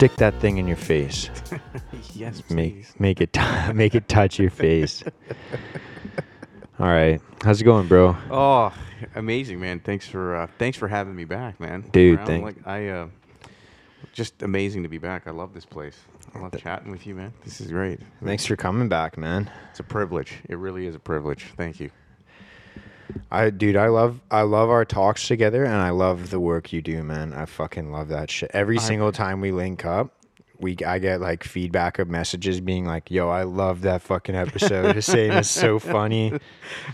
Stick that thing in your face. yes, Make please. make it t- make it touch your face. All right, how's it going, bro? Oh, amazing, man! Thanks for uh, thanks for having me back, man. Dude, thank- Like I, uh, just amazing to be back. I love this place. I love chatting with you, man. This is great. Thanks for coming back, man. It's a privilege. It really is a privilege. Thank you. I dude, I love I love our talks together and I love the work you do, man. I fucking love that shit. Every I- single time we link up, we I get like feedback of messages being like, "Yo, I love that fucking episode. Just saying it's so funny."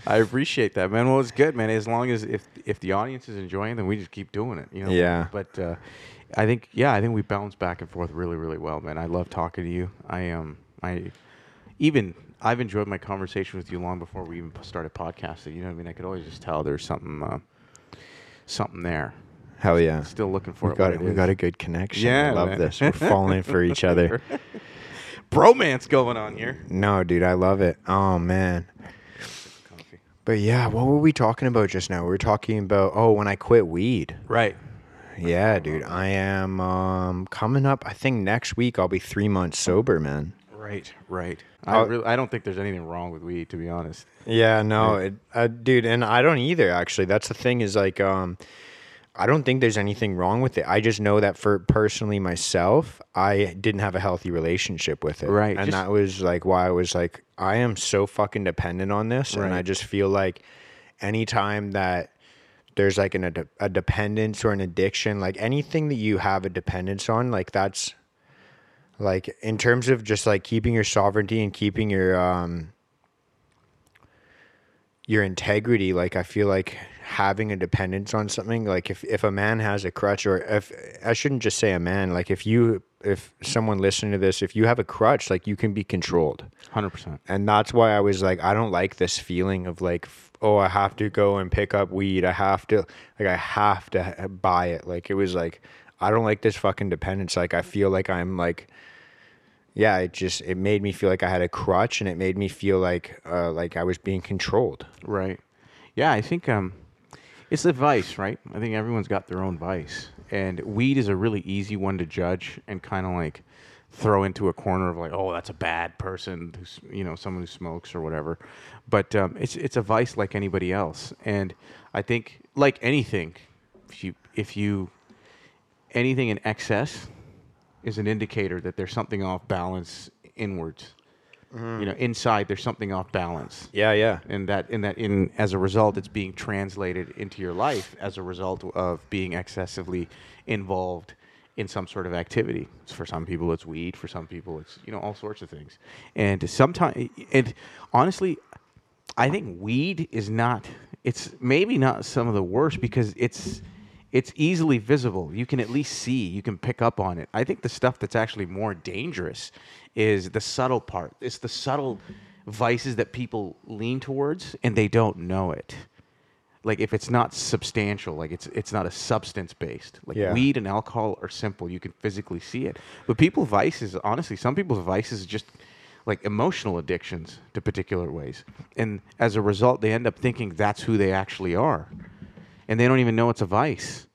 I appreciate that, man. Well, it's good, man. As long as if if the audience is enjoying, then we just keep doing it. You know. Yeah. But uh, I think yeah, I think we bounce back and forth really, really well, man. I love talking to you. I am. Um, I even I've enjoyed my conversation with you long before we even started podcasting. You know what I mean? I could always just tell there's something uh, something there. Hell yeah. Still looking for We it. got it. We is. got a good connection. Yeah, I love man. this. We're falling for each other. bromance going on here. No, dude, I love it. Oh man. But yeah, what were we talking about just now? We were talking about oh, when I quit weed. Right. Yeah, dude. I am um coming up. I think next week I'll be 3 months sober, man. Right. Right. I really I don't think there's anything wrong with weed, to be honest. Yeah, no, Yeah. it, uh, dude, and I don't either. Actually, that's the thing is like, um, I don't think there's anything wrong with it. I just know that for personally myself, I didn't have a healthy relationship with it, Right, And just- that was like why I was like, I am so fucking dependent on this, and I just feel like anytime that there's like an, a, a dependence or an addiction, like anything that you have a dependence on, like that's like in terms of just like keeping your sovereignty and keeping your um your integrity like i feel like having a dependence on something like if, if a man has a crutch or if i shouldn't just say a man like if you if someone listening to this if you have a crutch like you can be controlled. Hundred percent. and that's why i was like i don't like this feeling of like oh i have to go and pick up weed. I have to like i have to buy it. Like it was like i don't like this fucking dependence like i feel like i'm like yeah it just it made me feel like i had a crutch and it made me feel like uh like i was being controlled Right. Yeah, I think um, it's a vice, right? I think everyone's got their own vice, and weed is a really easy one to judge and kind of like throw into a corner of like, oh, that's a bad person, who's you know, someone who smokes or whatever. But um, it's it's a vice like anybody else, and I think like anything, if you if you anything in excess is an indicator that there's something off balance inwards. You know, inside there's something off balance. Yeah yeah. And that in that in as a result it's being translated into your life as a result of being excessively involved in some sort of activity. For some people it's weed. For some people it's you know all sorts of things. And sometimes and honestly i think weed is not it's maybe not some of the worst because it's it's easily visible. You can at least see you can pick up on it. I think the stuff that's actually more dangerous is the subtle part. It's the subtle vices that people lean towards and they don't know it. Like if it's not substantial like it's it's not a substance based like Yeah. weed and alcohol are simple. You can physically see it. But people vices honestly some people's vices are just like emotional addictions to particular ways. And as a result they end up thinking that's who they actually are and they don't even know it's a vice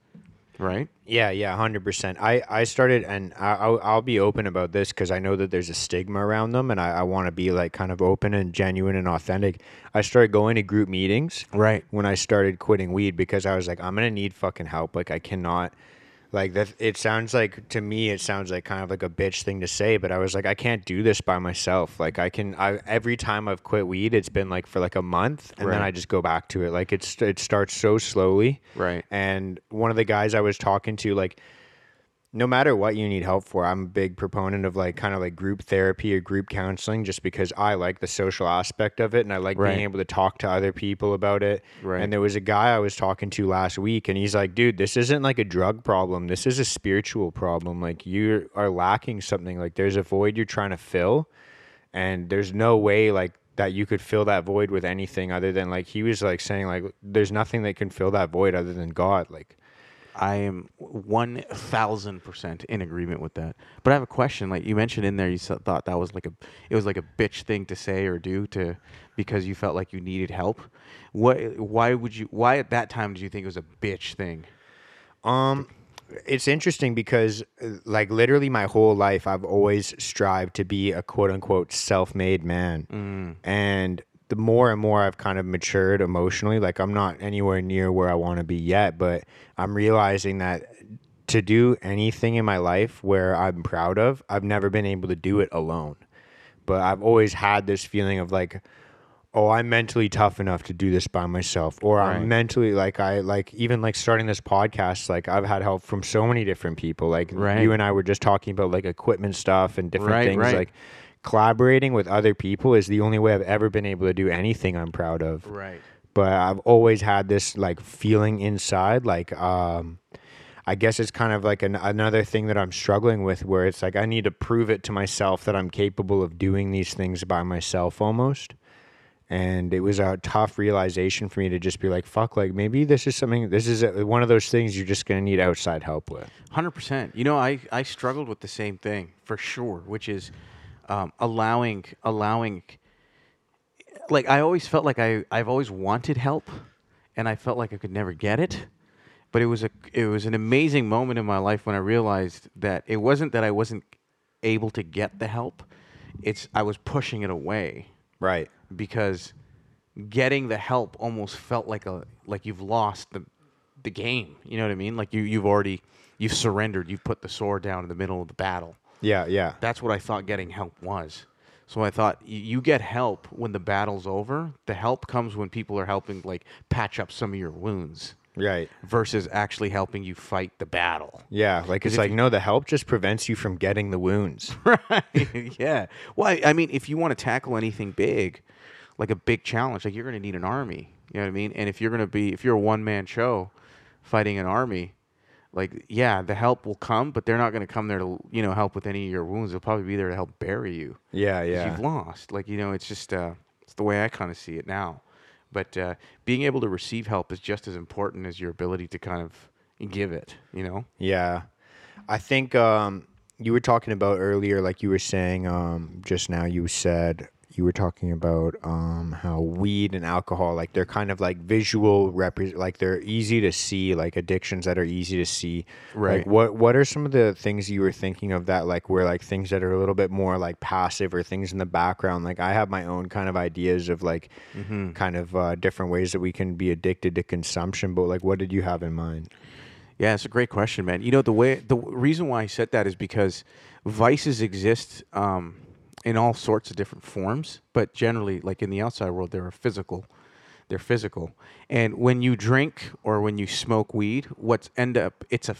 right Yeah, yeah, hundred percent. I I started, and I, I'll I'll be open about this because I know that there's a stigma around them, and I, I want to be like kind of open and genuine and authentic. I started going to group meetings Right. when I started quitting weed because I was like, I'm gonna need fucking help. Like I cannot. Like that, it sounds like to me, it sounds like kind of like a bitch thing to say, but I was like, I can't do this by myself. Like I can, I every time I've quit weed, it's been like for like a month, and then I just go back to it. Like it's it starts so slowly, Right. and one of the guys I was talking to, like, no matter what you need help for, I'm a big proponent of like kind of like group therapy or group counseling just because I like the social aspect of it and I like Right. being able to talk to other people about it. Right. And there was a guy I was talking to last week and he's like, dude, this isn't like a drug problem. This is a spiritual problem. Like you are lacking something. Like there's a void you're trying to fill and there's no way like that you could fill that void with anything other than like he was like saying like there's nothing that can fill that void other than God. Like I am one thousand percent in agreement with that. But I have a question. Like you mentioned in there, you thought that was like a it was like a bitch thing to say or do to because you felt like you needed help. What? Why would you? Why at that time did you think it was a bitch thing? Um, it's interesting because uh, like literally my whole life I've always strived to be a quote unquote self-made man. Mm. And the more and more I've kind of matured emotionally, like I'm not anywhere near where I want to be yet, but I'm realizing that to do anything in my life where I'm proud of, I've never been able to do it alone. But I've always had this feeling of like oh i'm mentally tough enough to do this by myself or Right. i'm mentally like i like even like starting this podcast like i've had help from so many different people like Right. you and i were just talking about like equipment stuff and different Right, things like collaborating with other people is the only way i've ever been able to do anything i'm proud of Right. but I've always had this like feeling inside, like um, I guess it's kind of like an, another thing that I'm struggling with, where it's like I need to prove it to myself that I'm capable of doing these things by myself almost. And it was a tough realization for me to just be like, "Fuck!" Like maybe this is something. This is a, one of those things you're just gonna need outside help with. Hundred percent. You know, I I struggled with the same thing for sure, which is um, allowing allowing. Like I always felt like I I've always wanted help, and I felt like I could never get it. But it was a it was an amazing moment in my life when I realized that it wasn't that I wasn't able to get the help. It's I was pushing it away Right. because getting the help almost felt like a like you've lost the the game. You know what I mean? Like you you've already you've surrendered. You've put the sword down in the middle of the battle. Yeah. Yeah. That's what I thought getting help was. So I thought you get help when the battle's over. The help comes when people are helping like patch up some of your wounds Right. versus actually helping you fight the battle. Yeah. Like it's like you- no, the help just prevents you from getting the wounds. right. yeah. Well, I- I mean, if you want to tackle anything big, like a big challenge, like you're going to need an army. You know what I mean? And if you're going to be, if you're a one man show fighting an army, like, yeah, the help will come, but they're not going to come there to, you know, help with any of your wounds. They'll probably be there to help bury you. Yeah. 'cause Yeah. You've lost. Like, you know, it's just, uh, it's the way I kind of see it now. But uh, being able to receive help is just as important as your ability to kind of give it, you know? Yeah. I think um, you were talking about earlier, like you were saying um, just now, you said you were talking about um, how weed and alcohol, like they're kind of like visual, repre- like they're easy to see, like addictions that are easy to see. Right. Like what, what are some of the things you were thinking of that, like were like things that are a little bit more like passive or things in the background? Like I have my own kind of ideas of like kind of uh, different ways that we can be addicted to consumption, but like what did you have in mind? Yeah, it's a great question, man. You know the way the reason why I said that is because vices exist um, in all sorts of different forms, but generally, like in the outside world, they're physical. They're physical, and when you drink or when you smoke weed, what's end up it's a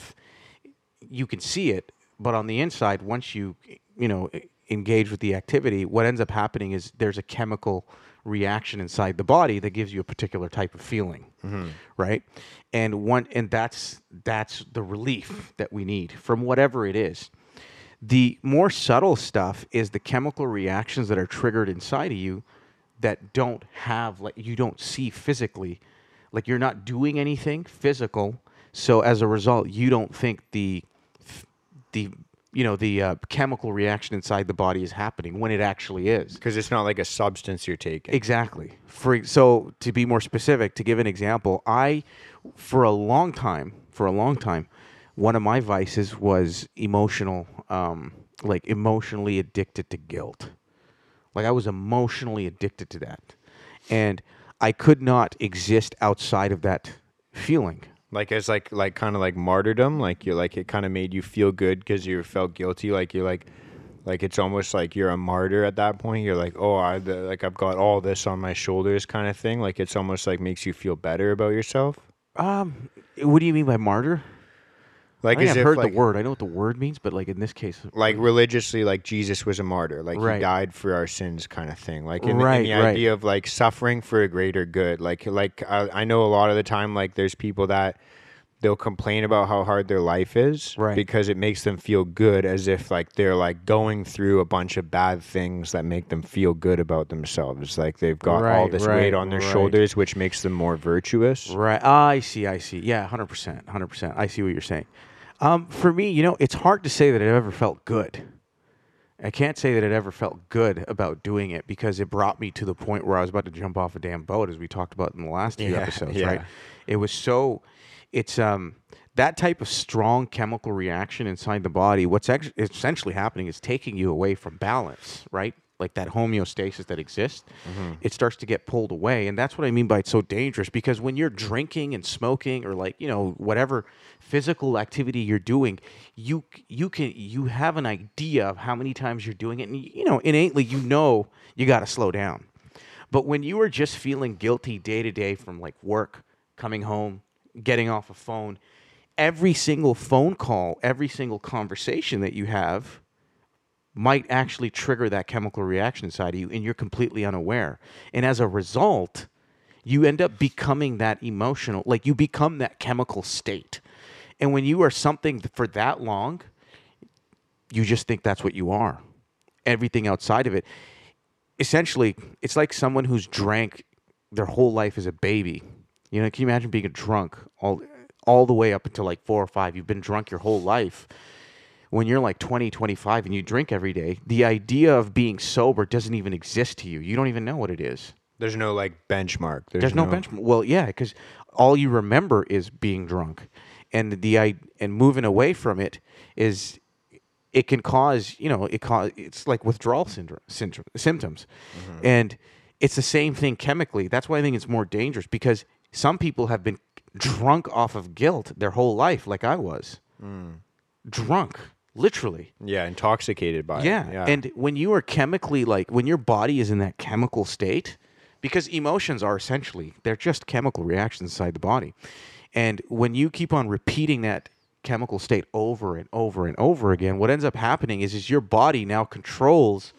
you can see it, but on the inside, once you you know engage with the activity, what ends up happening is there's a chemical reaction inside the body that gives you a particular type of feeling, mm-hmm. right? And one and that's that's the relief that we need from whatever it is. The more subtle stuff is the chemical reactions that are triggered inside of you that don't have like you don't see physically like you're not doing anything physical so as a result you don't think the the you know the uh, chemical reaction inside the body is happening when it actually is Because it's not like a substance you're taking. Exactly. For so to be more specific, to give an example, I for a long time, for a long time, one of my vices was emotional, um, like emotionally addicted to guilt. Like I was emotionally addicted to that, and I could not exist outside of that feeling. Like as like like kind of like martyrdom, like you're like it kind of made you feel good because you felt guilty. Like you're like, like it's almost like you're a martyr at that point. You're like, oh, I the, like I've got all this on my shoulders, kind of thing. Like it's almost like makes you feel better about yourself. Um, what do you mean by martyr? Like I as if heard like, the word. I know what the word means, but like in this case, like religiously, like Jesus was a martyr. Like Right. he died for our sins, kind of thing. Like in, the- Right, in the right. idea of like suffering for a greater good. Like like I, I know a lot of the time, like there's people that they'll complain about how hard their life is Right. because it makes them feel good as if like they're like going through a bunch of bad things that make them feel good about themselves like they've got all this right, weight on their right. shoulders which makes them more virtuous Right. Ah, I see. I see. Yeah, hundred percent. Hundred percent. I see what you're saying. Um, for me, you know, it's hard to say that it ever felt good. I can't say that it ever felt good about doing it because it brought me to the point where I was about to jump off a damn boat, as we talked about in the last few Yeah, episodes. yeah. Right. It was so. It's um that type of strong chemical reaction inside the body, what's ex- essentially happening is taking you away from balance, right? Like that homeostasis that exists, mm-hmm. it starts to get pulled away. And that's what I mean by it's so dangerous because when you're drinking and smoking or like, you know, whatever physical activity you're doing, you you can you have an idea of how many times you're doing it and you know, innately you know you got to slow down. But when you are just feeling guilty day to day from like work, coming home, getting off a phone, every single phone call, every single conversation that you have might actually trigger that chemical reaction inside of you and you're completely unaware. And as a result, you end up becoming that emotional, like you become that chemical state. And when you are something for that long, you just think that's what you are. Everything outside of it, essentially, it's like someone who's drank their whole life as a baby. You know, can you imagine being a drunk all all the way up until like four or five? You've been drunk your whole life. When you're like 20, 25 and you drink every day, the idea of being sober doesn't even exist to you. You don't even know what it is. There's no like benchmark. There's no, benchmark. Well, yeah, because all you remember is being drunk, and the i and moving away from it is it can cause you know it cause it's like withdrawal syndrome, syndrome symptoms, mm-hmm. and it's the same thing chemically. That's why I think it's more dangerous because some people have been drunk off of guilt their whole life, like I was, mm. drunk, literally. Yeah, intoxicated by Yeah. it. Yeah. And when you are chemically like when your body is in that chemical state, because emotions are essentially they're just chemical reactions inside the body. And when you keep on repeating that chemical state over and over and over again, what ends up happening is is your body now controls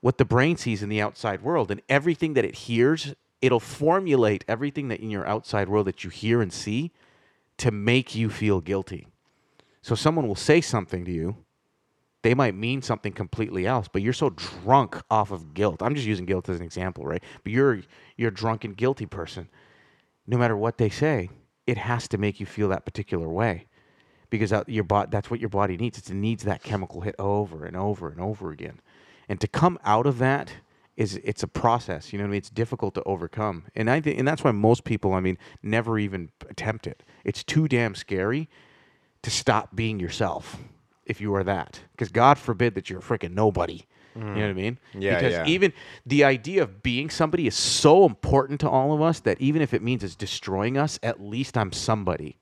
what the brain sees in the outside world and everything that it hears, it'll formulate everything that in your outside world that you hear and see to make you feel guilty. So someone will say something to you, they might mean something completely else, but you're so drunk off of guilt. I'm just using guilt as an example, right? But you're you're a drunken, guilty person. No matter what they say, it has to make you feel that particular way, because your body that's what your body needs. It needs that chemical hit over and over and over again, and to come out of that is it's a process. You know what I mean? It's difficult to overcome, and I think and that's why most people, I mean, never even attempt it. It's too damn scary to stop being yourself if you are that. Because God forbid that you're a freaking nobody. You know what I mean? Mm-hmm. Yeah, Because yeah. even the idea of being somebody is so important to all of us that even if it means it's destroying us, at least I'm somebody,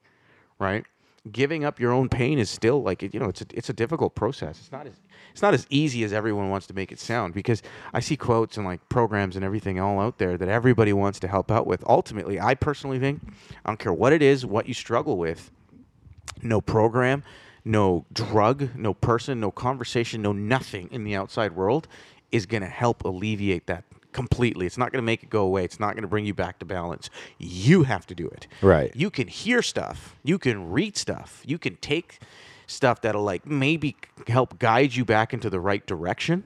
right? Giving up your own pain is still like you know it's a, it's a difficult process. It's not as it's not as easy as everyone wants to make it sound because I see quotes and like programs and everything all out there that everybody wants to help out with. Ultimately, I personally think I don't care what it is, what you struggle with, no program, no drug, no person, no conversation, no nothing in the outside world is going to help alleviate that completely. It's not going to make it go away. It's not going to bring you back to balance. You have to do it. Right. You can hear stuff. You can read stuff. You can take stuff that'll like maybe help guide you back into the right direction,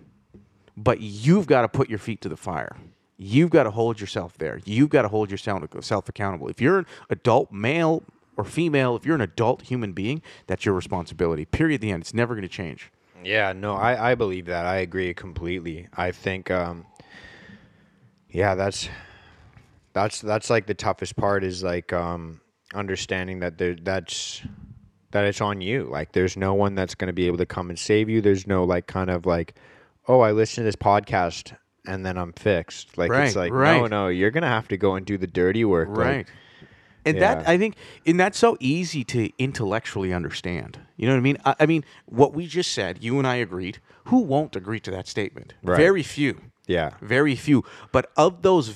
but you've got to put your feet to the fire. You've got to hold yourself there. You've got to hold yourself self accountable. If you're an adult male or female, if you're an adult human being, that's your responsibility. Period. The end. It's never going to change. Yeah, no, I, I believe that. I agree completely. I think um yeah, that's that's that's like the toughest part is like um understanding that there that's that it's on you. Like there's no one that's going to be able to come and save you. There's no like kind of like oh, I listened to this podcast and then I'm fixed. Like Right, it's like no, right. no, you're going to have to go and do the dirty work. like- And that I think, and that's so easy to intellectually understand. You know what I mean? I, I mean, what we just said, you and I agreed. Who won't agree to that statement? Right. Very few. yeah. Very few. But of those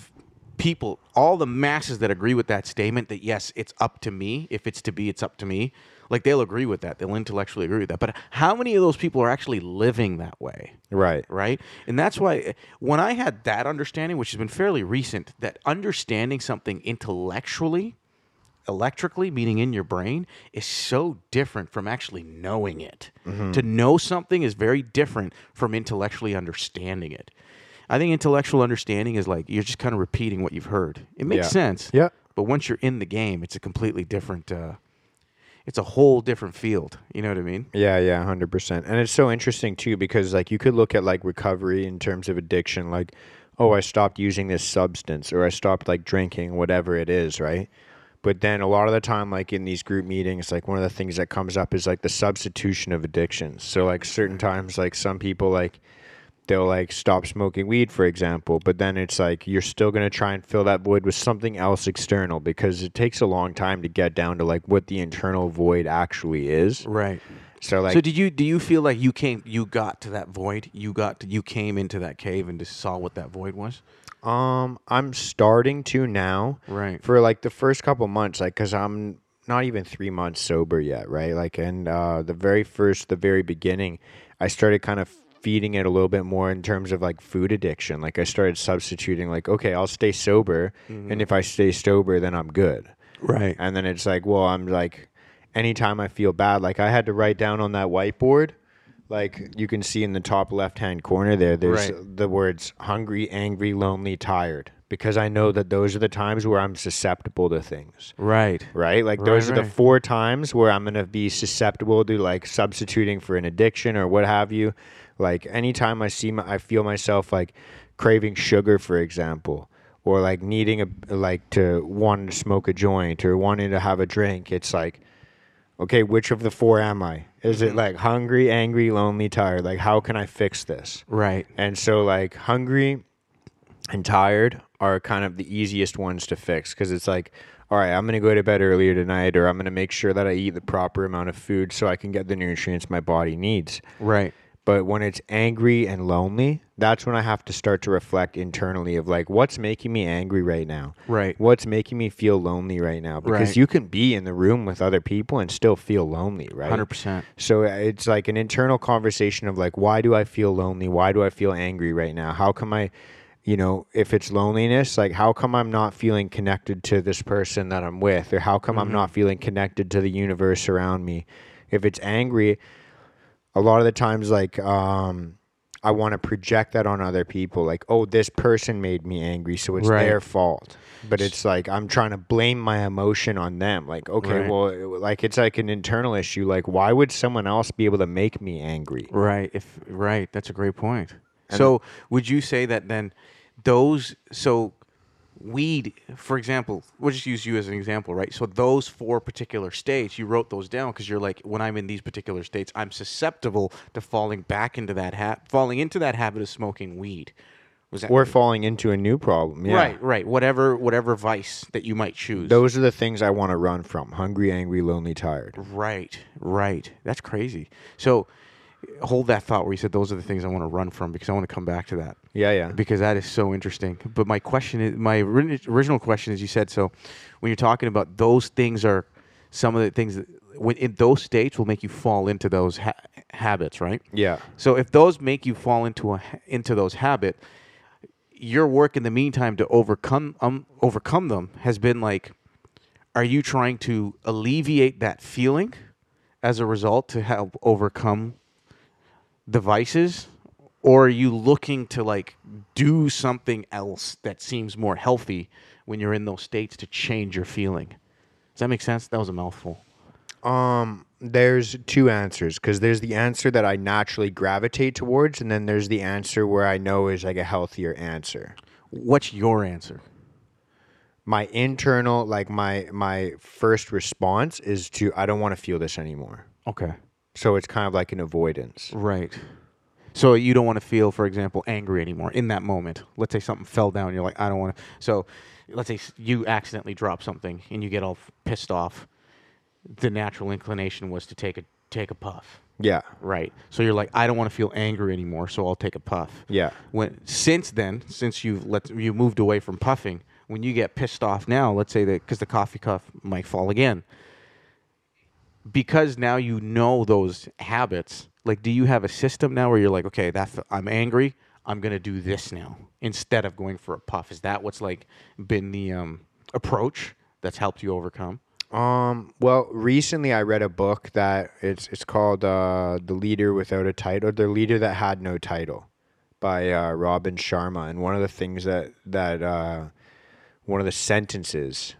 people, all the masses that agree with that statement, that yes, it's up to me. If it's to be, it's up to me. Like they'll agree with that. They'll intellectually agree with that. But how many of those people are actually living that way? Right. right? And that's why when I had that understanding, which has been fairly recent, that understanding something intellectually, electrically, meaning in your brain, is so different from actually knowing it. To know something is very different from intellectually understanding it. I think intellectual understanding is like you're just kind of repeating what you've heard. It makes Yeah. sense. Yeah. But once you're in the game, it's a completely different. Uh, it's a whole different field. You know what I mean? Yeah, yeah, hundred percent. And it's so interesting too because like you could look at like recovery in terms of addiction, like, oh, I stopped using this substance or I stopped like drinking, whatever it is, right? But then a lot of the time, like in these group meetings, like one of the things that comes up is like the substitution of addictions. So like certain times, like some people like they'll like stop smoking weed, for example, but then it's like you're still gonna try and fill that void with something else external because it takes a long time to get down to like what the internal void actually is. Right. So like so did you do you feel like you came you got to that void? You got to, you came into that cave and just saw what that void was? Um, I'm starting to now. Right. For like the first couple months, like, cause I'm not even three months sober yet, right? Like, and uh, the very first, the very beginning, I started kind of feeding it a little bit more in terms of like food addiction. Like, I started substituting, like, okay, I'll stay sober, and if I stay sober, then I'm good. Right. And then it's like, well, I'm like, anytime I feel bad, like I had to write down on that whiteboard, like you can see in the top left hand corner there, there's Right. the words hungry, angry, lonely, tired. Because I know that those are the times where I'm susceptible to things. Right. Right? Like those Right, are the four times where I'm gonna be susceptible to like substituting for an addiction or what have you. Like anytime I see my I feel myself like craving sugar, for example, or like needing a like to wanting to smoke a joint or wanting to have a drink, it's like okay, which of the four am I? Is Mm-hmm. it like hungry, angry, lonely, tired? Like how can I fix this? Right. And so like hungry and tired are kind of the easiest ones to fix because it's like, all right, I'm gonna go to bed earlier tonight, or I'm gonna make sure that I eat the proper amount of food so I can get the nutrients my body needs. Right. But when it's angry and lonely, that's when I have to start to reflect internally of like, what's making me angry right now? Right. What's making me feel lonely right now? Because Right. you can be in the room with other people and still feel lonely, right? 100%. So uh, it's like an internal conversation of like, why do I feel lonely? Why do I feel angry right now? How come I, you know, if it's loneliness, like how come I'm not feeling connected to this person that I'm with, or how come I'm not feeling connected to the universe around me? If it's angry, a lot of the times, like, um, I want to project that on other people, like, oh, this person made me angry, so it's Right. their fault. But it's like I'm trying to blame my emotion on them. Like, okay, Right. well, it- like it's like an internal issue. Like, why would someone else be able to make me angry? Right. If right, that's a great point. so would you say that then those so weed, for example, we'll just use you as an example, right? So those four particular states, you wrote those down because you're like, when I'm in these particular states, I'm susceptible to falling back into that ha- falling into that habit of smoking weed. Was that Or falling into a new problem. Yeah. right? Right. Whatever whatever vice that you might choose. Those are the things I want to run from hungry, angry, lonely, tired. Right, right. That's crazy. So hold that thought where you said those are the things I want to run from because I want to come back to that Yeah, yeah. because that is so interesting. But my question is my original question is you said so when you're talking about those things are some of the things that when in those states will make you fall into those ha- habits, right? Yeah. So if those make you fall into a into those habit, your work in the meantime to overcome um overcome them has been like are you trying to alleviate that feeling as a result to help overcome the vices or are you looking to like do something else that seems more healthy when you're in those states to change your feeling? Does that make sense? That was a mouthful. Um, there's two answers because there's the answer that I naturally gravitate towards, and then there's the answer where I know is like a healthier answer. what's your answer? My internal, like my my first response is to I don't want to feel this anymore. okay So it's kind of like an avoidance. Right. So you don't want to feel, for example, angry anymore in that moment. Let's say something fell down. You're like, I don't want to. So let's say you accidentally drop something and you get all pissed off. The natural inclination was to take a take a puff. Yeah. Right. So you're like, I don't want to feel angry anymore, so I'll take a puff. Yeah. When since then, since you've let you moved away from puffing, when you get pissed off now, let's say that because the coffee cup might fall again, because now you know those habits. Like, do you have a system now where you're like, okay, that I'm angry, I'm gonna do this now instead of going for a puff? Is that what's like been the um, approach that's helped you overcome? Um. Well, recently I read a book that it's it's called uh, "The Leader Without a Title," "The Leader That Had No Title," by uh, Robin Sharma. And one of the things that that uh, one of the sentences,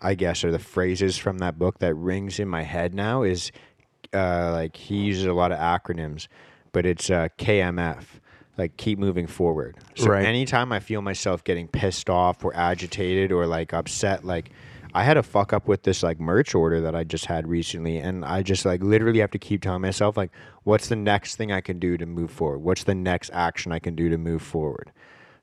I guess, or the phrases from that book that rings in my head now is uh, like he uses a lot of acronyms, but it's uh, KMF. Like keep moving forward. So Right. anytime I feel myself getting pissed off or agitated or like upset, like I had a fuck up with this like merch order that I just had recently, and I just like literally have to keep telling myself like, what's the next thing I can do to move forward? What's the next action I can do to move forward?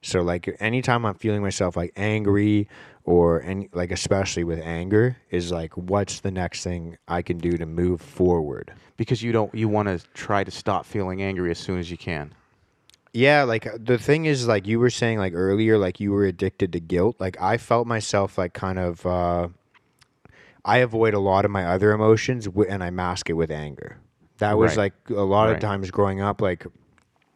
So like anytime I'm feeling myself like angry or any like especially with anger is like what's the next thing I can do to move forward? Because you don't you want to try to stop feeling angry as soon as you can. Yeah, like the thing is like you were saying like earlier like you were addicted to guilt. Like I felt myself like kind of uh I avoid a lot of my other emotions and I mask it with anger. That was Right. like a lot Right. of times growing up like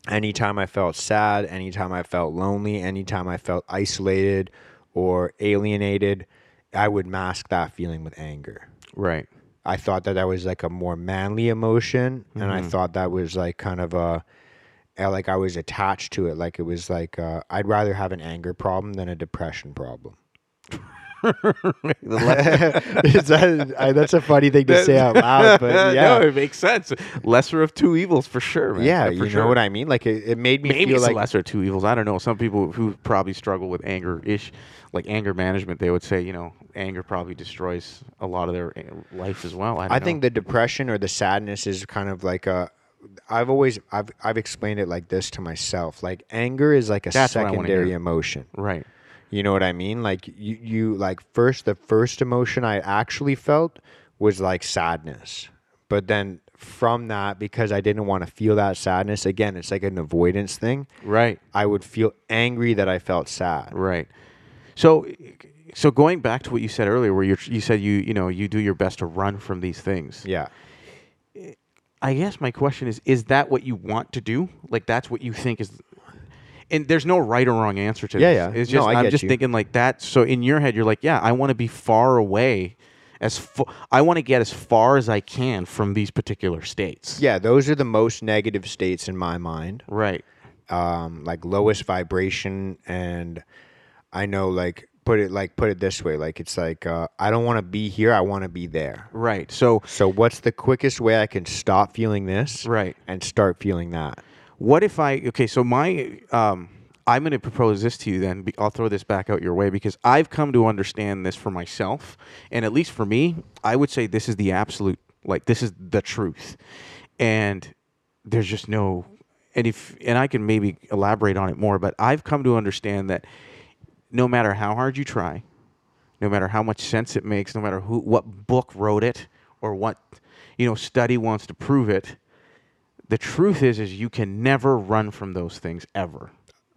anytime I felt sad, anytime I felt lonely, anytime I felt isolated or alienated, I would mask that feeling with anger. Right. I thought that that was like a more manly emotion, and I thought that was like kind of a, like I was attached to it. Like it was like uh, I'd rather have an anger problem than a depression problem. That, I, that's a funny thing to say out loud, but yeah, no, it makes sense. Lesser of two evils for sure, man. yeah, for you sure. know what I mean. Like it, it made me Maybe feel like lesser of two evils. I don't know. Some people who probably struggle with anger ish, like anger management, they would say, you know, anger probably destroys a lot of their uh, life as well. I, don't I think the depression or the sadness is kind of like a. I've always I've I've explained it like this to myself. Like anger is like a That's what I wanna secondary emotion. right. You know what I mean? Like you, you like first the first emotion I actually felt was like sadness. But then from that, because I didn't want to feel that sadness, again, it's like an avoidance thing. Right. I would feel angry that I felt sad. Right. So, so going back to what you said earlier, where you you said you you know you do your best to run from these things. Yeah. I guess my question is: Is that what you want to do? Like that's what you think is? And there's no right or wrong answer to Yeah, this. yeah. It's No, just I I'm get just you. thinking like that. So in your head, you're like, yeah, I want to be far away, as I want to get as far as I can from these particular states. Yeah, those are the most negative states in my mind. Right. um, like lowest vibration and i know like put it like put it this way like it's like uh, i don't want to be here i want to be there Right. So so what's the quickest way i can stop feeling this Right. and start feeling that What if I okay? So my um, I'm going to propose this to you. Then I'll throw this back out your way because I've come to understand this for myself, and at least for me, I would say this is the absolute like this is the truth, and there's just no and if and I can maybe elaborate on it more, but I've come to understand that no matter how hard you try, no matter how much sense it makes, no matter who what book wrote it or what you know study wants to prove it, the truth is is you can never run from those things ever.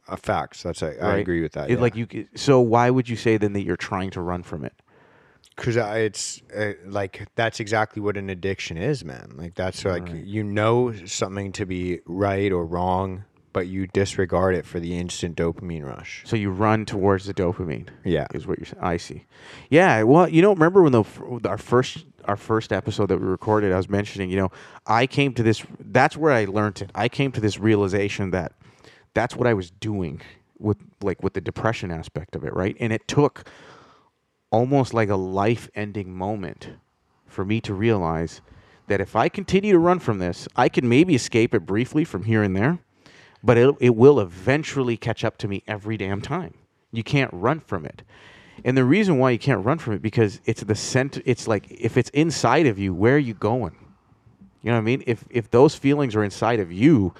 uh, facts that's i right? agree with that It, Like you, so why would you say then that you're trying to run from it? because it's uh, like that's exactly what an addiction is man like that's like you know something to be right or wrong but you disregard it for the instant dopamine rush So you run towards the dopamine. Yeah. is what you're. I see. Yeah. Well, you know, remember when the our first our first episode that we recorded, I was mentioning, you know, I came to this. That's where I learned it. I came to this realization that that's what I was doing with like with the depression aspect of it, right? And it took almost like a life-ending moment for me to realize that if I continue to run from this, I can maybe escape it briefly from here and there, but it, it will eventually catch up to me every damn time. You can't run from it. And the reason why you can't run from it because it's the center it's like if it's inside of you, where are you going? You know what I mean? If if those feelings are inside of you,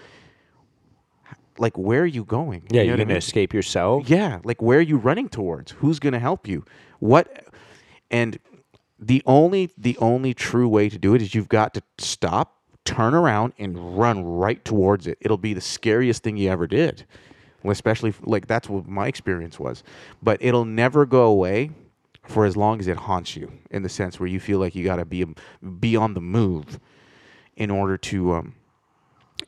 like where are you going? yeah You know you're what I gonna mean? escape yourself Yeah, like where are you running towards? Who's going to help you? What and the only the only true way to do it is you've got to stop, turn around and run right towards it. It'll be the scariest thing you ever did. Especially like that's what my experience was. But it'll never go away for as long as it haunts you in the sense where you feel like you got to be be on the move in order to um,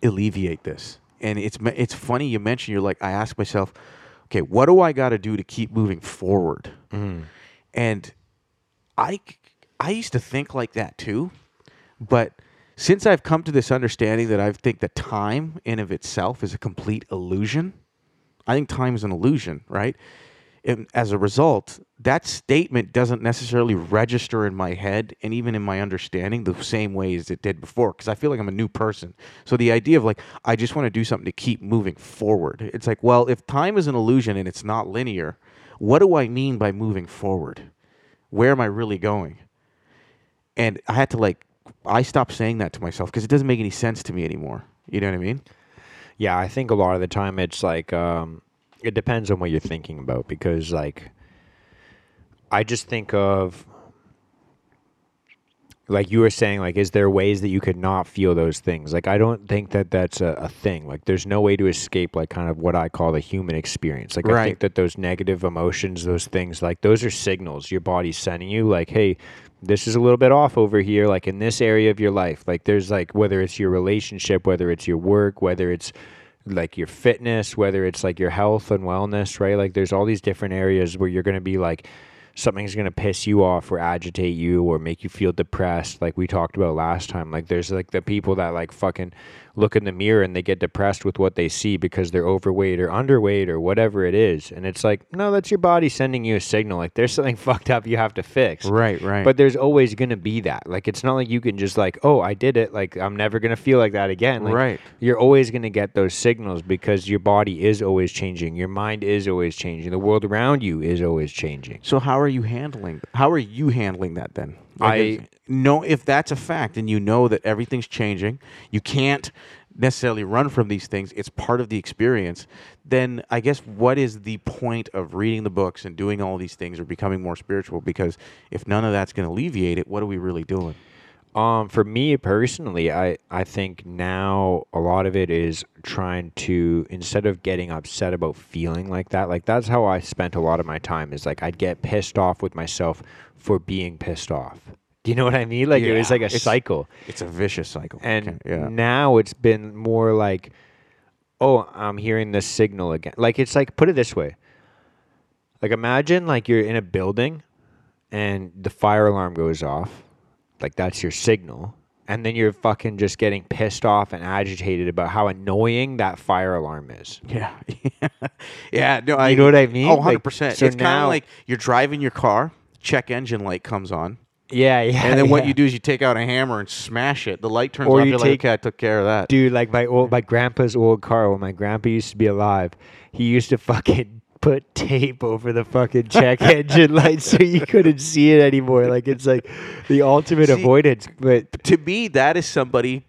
alleviate this. And it's it's funny you mentioned you're like I ask myself, okay, what do I got to do to keep moving forward? And I I used to think like that too, but since I've come to this understanding that I think that time in of itself is a complete illusion, I think time is an illusion, right? And as a result, that statement doesn't necessarily register in my head and even in my understanding the same way as it did before because I feel like I'm a new person. So the idea of like, I just want to do something to keep moving forward. It's like, well, if time is an illusion and it's not linear, what do I mean by moving forward? where am I really going? And I had to like, I stopped saying that to myself because it doesn't make any sense to me anymore. You know what I mean? Yeah, I think a lot of the time it's like um, it depends on what you're thinking about because like I just think of like you were saying like is there ways that you could not feel those things? Like i don't think that that's a, a thing. Like there's no way to escape like kind of what i call the human experience. Like i think that those negative emotions those things like those are signals your body's sending you like hey this is a little bit off over here like in this area of your life. Like there's like whether it's your relationship whether it's your work whether it's like your fitness whether it's like your health and wellness right? Like there's all these different areas where you're going to be like something's going to piss you off or agitate you or make you feel depressed like we talked about last time like there's like the people that like fucking look in the mirror and they get depressed with what they see because they're overweight or underweight or whatever it is and it's like no that's your body sending you a signal like there's something fucked up you have to fix Right, right. but there's always going to be that like it's not like you can just like oh i did it like i'm never going to feel like that again like, Right. you're always going to get those signals because your body is always changing your mind is always changing the world around you is always changing So how are you handling? How are you handling that then? I- know if that's a fact and you know that everything's changing, you can't necessarily run from these things. It's part of the experience. Then I guess what is the point of reading the books and doing all these things or becoming more spiritual? Because if none of that's going to alleviate it, what are we really doing? Um, for me personally, I I think now a lot of it is trying to instead of getting upset about feeling like that, like that's how I spent a lot of my time. Is like I'd get pissed off with myself for being pissed off. Do you know what I mean? Like it was like a it's- cycle. It's a vicious cycle. And yeah. now it's been more like, oh, I'm hearing this signal again. Like it's like put it this way. Like imagine like you're in a building and the fire alarm goes off. Like that's your signal. And then you're fucking just getting pissed off and agitated about how annoying that fire alarm is. Yeah. yeah. No, I, You know what I mean? Oh, 100%. so it's kind of like you're driving your car, check engine light comes on. Yeah, yeah. And then what yeah. you do is you take out a hammer and smash it. The light turns Or off. you You're like, take- okay, I took care of that. Dude, like my old my grandpa's old car when my grandpa used to be alive, he used to fucking put tape over the fucking check engine light so you couldn't see it anymore. Like it's like the ultimate See- avoidance. But to me, that is somebody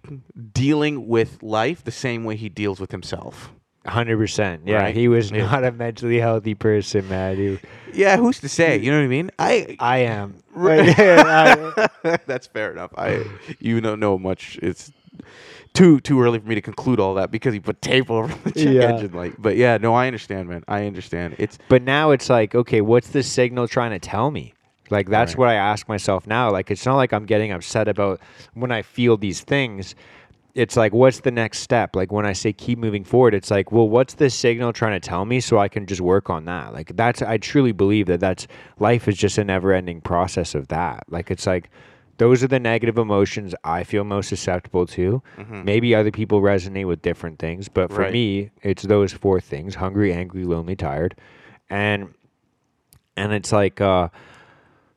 dealing with life the same way he deals with himself. hundred percent. Yeah. Right? He was Yeah. not a mentally healthy person, man. He, Yeah, who's to say? You know what I mean? I I am. Right. That's fair enough. I you don't know much. It's too too early for me to conclude all that because he put tape over the check Yeah. engine light. But yeah, no, I understand, man. I understand. It's But now it's like, okay, what's this signal trying to tell me? Like that's Right. what I ask myself now. Like it's not like I'm getting upset about when I feel these things. It's like what's the next step? Like when I say keep moving forward, it's like, well, what's this signal trying to tell me so I can just work on that? Like that's I truly believe that that's life is just a never-ending process of that. Like it's like those are the negative emotions I feel most susceptible to. Maybe other people resonate with different things, but for Right. me, it's those four things: hungry, angry, lonely, tired. And and it's like uh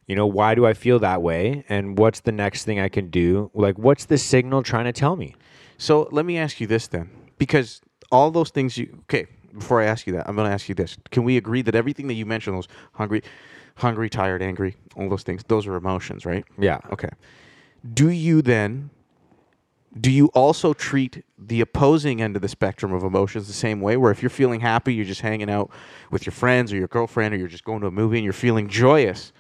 you know why do i feel that way and what's the next thing i can do like what's the signal trying to tell me So let me ask you this then, because all those things you okay. Before I ask you that, I'm going to ask you this: Can we agree that everything that you mentioned, those hungry, hungry, tired, angry, all those things, those are emotions, right? yeah Okay. Do you then? Do you also treat the opposing end of the spectrum of emotions the same way? Where if you're feeling happy, you're just hanging out with your friends or your girlfriend, or you're just going to a movie and you're feeling joyous.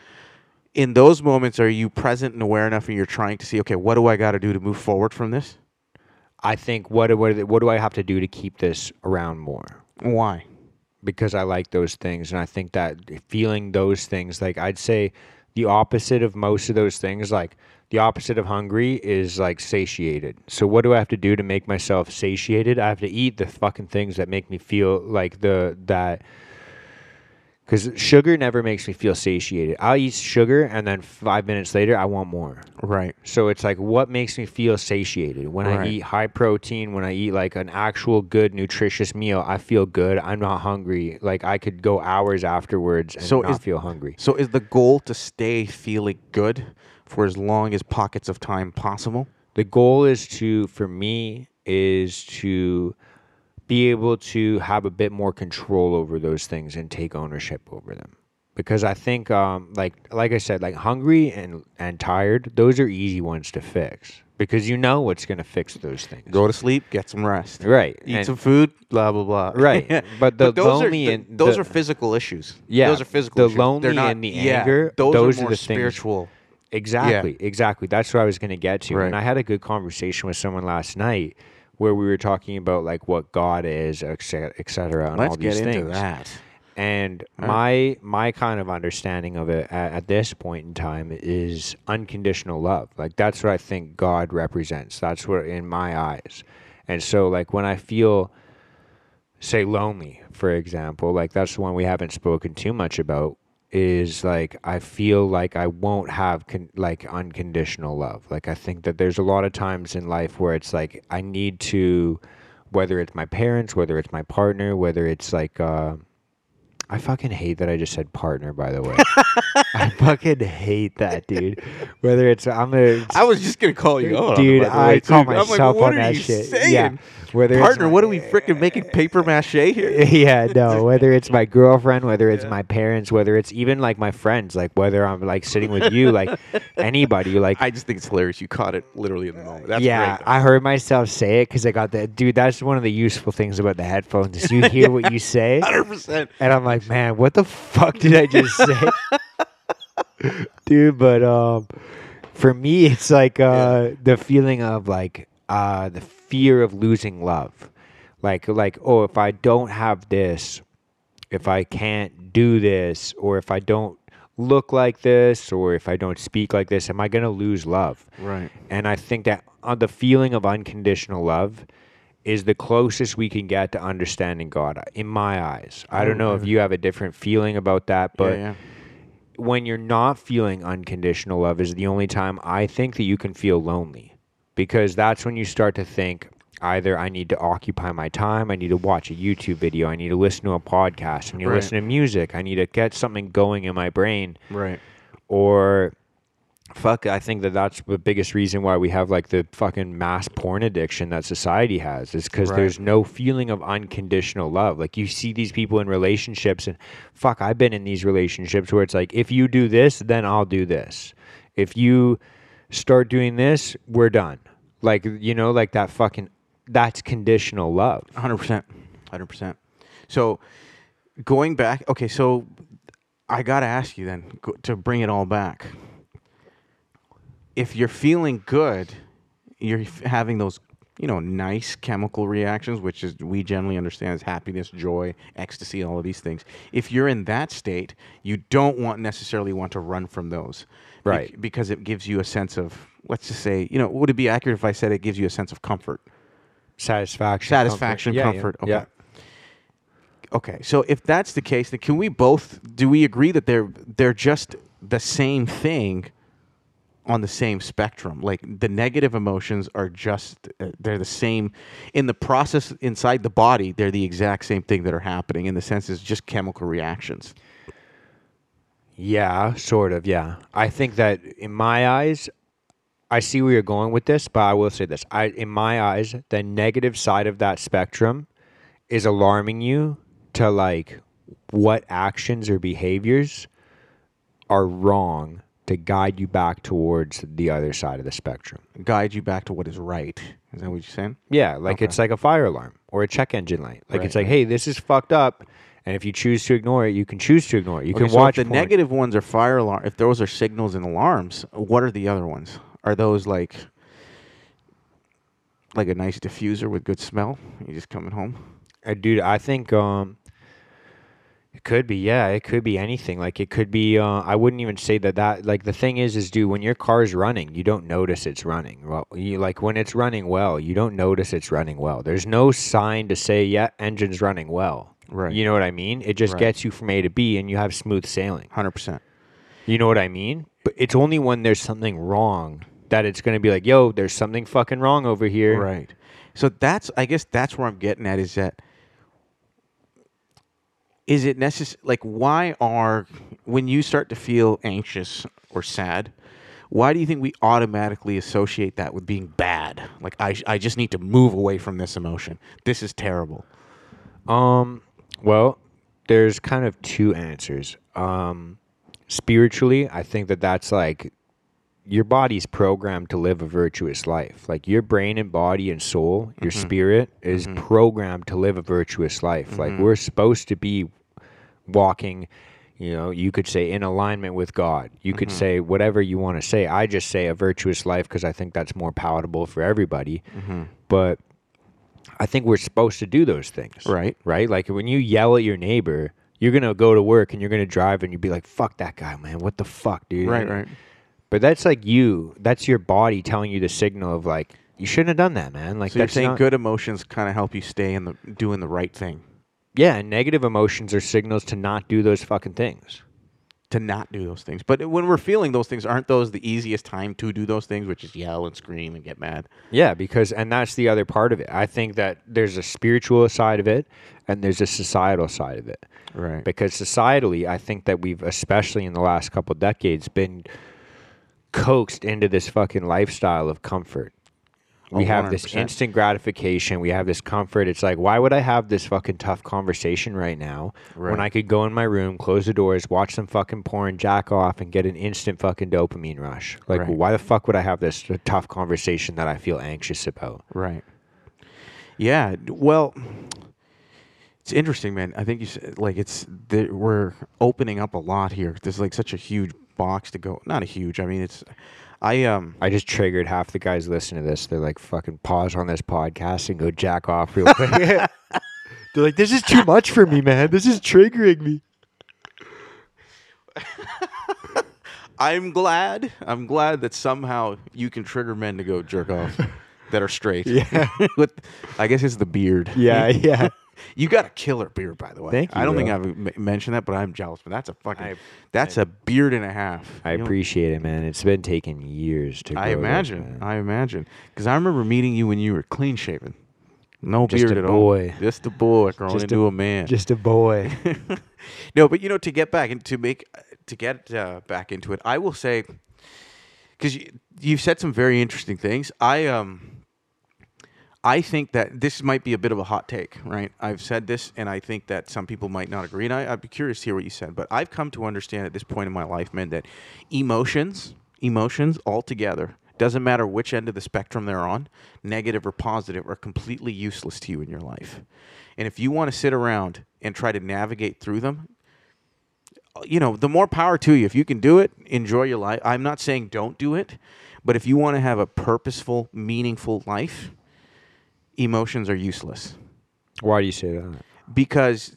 In those moments, are you present and aware enough, and you're trying to see, okay, what do I got to do to move forward from this? i think what what what do i have to do to keep this around more Why? Because i like those things and i think that feeling those things like i'd say the opposite of most of those things like the opposite of hungry is like satiated. So what do i have to do to make myself satiated? I have to eat the fucking things that make me feel like the that because sugar never makes me feel satiated i'll eat sugar and then five minutes later i want more Right. so it's like what makes me feel satiated when I eat high protein, when I eat like an actual good nutritious meal, I feel good. I'm not hungry. Like I could go hours afterwards and So not is- feel hungry. So is the goal to stay feeling good for as long as pockets of time possible? The goal is to for me is to be able to have a bit more control over those things and take ownership over them. because I think um like like I said like hungry and and tired those are easy ones to fix because you know what's gonna fix those things. Go to sleep, get some rest. right. Eat and- some food, blah blah blah. Right. But the those lonely are, and those are physical issues. Yeah, those are physical. the issues. They're lonely not- and the yeah, anger, Those, those are are more the things- spiritual. Exactly, exactly. That's what I was going to get to. Right. And I had a good conversation with someone last night where we were talking about like what God is, et cetera, et cetera and Let's all these get into things. that. And Huh? my my kind of understanding of it at, at this point in time is unconditional love. Like that's what I think God represents. That's what in my eyes. And so like when I feel say lonely, for example, like that's the one we haven't spoken too much about is like I feel like I won't have con- like unconditional love. Like I think that there's a lot of times in life where it's like I need to whether it's my parents, whether it's my partner, whether it's like uh I fucking hate that I just said partner by the way. I fucking hate that, dude. Whether it's I'm a I was just gonna call you out, dude, on it, I way, call too. I'm like, myself what on are that you shit. Saying? Yeah. Whether Partner, it's what are we freaking making paper mache here? yeah, no. Whether it's my girlfriend, whether it's my parents, whether it's even like my friends, like whether I'm like sitting with you, like anybody, like I just think it's hilarious. You caught it literally in the moment. That's yeah, great. I heard myself say it because I got that. Dude, that's one of the useful things about the headphones is you hear what you say, Hundred percent. and I'm like, man, what the fuck did I just say, dude? But um, for me, it's like uh, the feeling of like uh, the fear of losing love, like like oh, if I don't have this, if I can't do this, or if I don't look like this, or if I don't speak like this, am I gonna lose love? Right. And I think that uh, the feeling of unconditional love is the closest we can get to understanding God, in my eyes. I don't know if you have a different feeling about that, but yeah, yeah. When you're not feeling unconditional love is the only time I think that you can feel lonely. Because that's when you start to think either I need to occupy my time, I need to watch a YouTube video, I need to listen to a podcast, I need to listen to music, I need to get something going in my brain. Right. or fuck i think that that's the biggest reason why we have like the fucking mass porn addiction that society has is because Right. there's no feeling of unconditional love like you see these people in relationships and fuck i've been in these relationships where it's like if you do this then i'll do this if you start doing this we're done like you know like that fucking that's conditional love Hundred percent. Hundred percent. So going back, okay. So I gotta ask you then go- to bring it all back. If you're feeling good, you're f- having those, you know, nice chemical reactions, which is we generally understand as happiness, joy, ecstasy, all of these things. If you're in that state, you don't want necessarily want to run from those, Right. because it gives you a sense of, let's just say, you know, would it be accurate if I said it gives you a sense of comfort? satisfaction Satisfaction, Yeah, yeah, comfort. Okay. yeah. Okay. So if that's the case, then can we both do we agree that they're they're just the same thing on the same spectrum? Like the negative emotions are just uh, they're the same in the process inside the body. They're the exact same thing that are happening in the sense just chemical reactions. Yeah, sort of. Yeah, I think that in my eyes, I see where you're going with this, but I will say this: I, in my eyes, the negative side of that spectrum is alarming you to like what actions or behaviors are wrong to guide you back towards the other side of the spectrum. Guide you back to what is right. Is that what you're saying? Yeah, like Okay. it's like a fire alarm or a check engine light. Like Right, it's like, hey, this is fucked up, and if you choose to ignore it, you can choose to ignore it. You Okay, can so watch if the porn. negative ones are fire alarm. If those are signals and alarms, what are the other ones? Are those like like a nice diffuser with good smell? You just coming home. Uh, dude, I think um, could be. Yeah, it could be anything. Like it could be. Uh, I wouldn't even say that. That like the thing is, is dude, when your car's running, you don't notice it's running. Well, you like when it's running well, you don't notice it's running well. There's no sign to say, yeah, engine's running well. Right. You know what I mean? It just Right. gets you from A to B, and you have smooth sailing. Hundred percent. You know what I mean? But it's only when there's something wrong that it's gonna be like, yo, there's something fucking wrong over here. Right. So that's I guess that's where I'm getting at is that is it necessary like why are when you start to feel anxious or sad why do you think we automatically associate that with being bad? Like I, I just need to move away from this emotion. This is terrible. Um, well, there's kind of two answers. Um, spiritually, I think that that's like your body's programmed to live a virtuous life. Like your brain and body and soul, your mm-hmm. spirit is mm-hmm. programmed to live a virtuous life. Like mm-hmm. we're supposed to be walking, you know, you could say in alignment with God. You could say whatever you want to say. I just say a virtuous life because I think that's more palatable for everybody. But I think we're supposed to do those things. Right. Right? Like when you yell at your neighbor, you're going to go to work and you're going to drive and you'd be like, fuck that guy, man. What the fuck, dude? Right, right. But that's like you. That's your body telling you the signal of like, you shouldn't have done that, man. Like So you're that's saying not- good emotions kind of help you stay in the doing the right thing, Yeah, and negative emotions are signals to not do those fucking things. to not do those things. But when we're feeling those things, aren't those the easiest time to do those things, which is yell and scream and get mad? Yeah, because and that's the other part of it. I think that there's a spiritual side of it and there's a societal side of it. Right. Because societally, I think that we've especially in the last couple decades been coaxed into this fucking lifestyle of comfort. We Oh, have this instant gratification. We have this comfort. It's like, why would I have this fucking tough conversation right now when I could go in my room, close the doors, watch some fucking porn, jack off, and get an instant fucking dopamine rush? Like, Right. why the fuck would I have this tough conversation that I feel anxious about? Right. Yeah. Well, it's interesting, man. I think you said like it's the, we're opening up a lot here. There's like such a huge box to go. Not a huge. I mean, it's. I um. I just triggered half the guys listening to this. They're like, fucking pause on this podcast and go jack off real quick. They're like, this is too much for me, man. This is triggering me. I'm glad. I'm glad that somehow you can trigger men to go jerk off that are straight. Yeah. With, I guess it's the beard. Yeah, yeah. You got a killer beard, by the way. Thank you, I don't think. I've m- mentioned that, but I'm jealous. But that's a fucking. I- that's a beard and a half. I You know- appreciate it, man. It's been taking years to. I grow this, imagine. man. I imagine. Because I remember meeting you when you were clean shaven. No Just beard a at boy. all. Just a boy growing Just a- into a, man. Just a boy. no, but you know, to get back and to make to get uh, back into it, I will say because you, you've said some very interesting things. I um. I think that this might be a bit of a hot take, right? I've said this, and I think that some people might not agree, and I, I'd be curious to hear what you said. But I've come to understand at this point in my life, man, that emotions, emotions altogether, doesn't matter which end of the spectrum they're on, negative or positive, are completely useless to you in your life. And if you want to sit around and try to navigate through them, you know, the more power to you. If you can do it, enjoy your life. I'm not saying don't do it, but if you want to have a purposeful, meaningful life, emotions are useless Why do you say that? because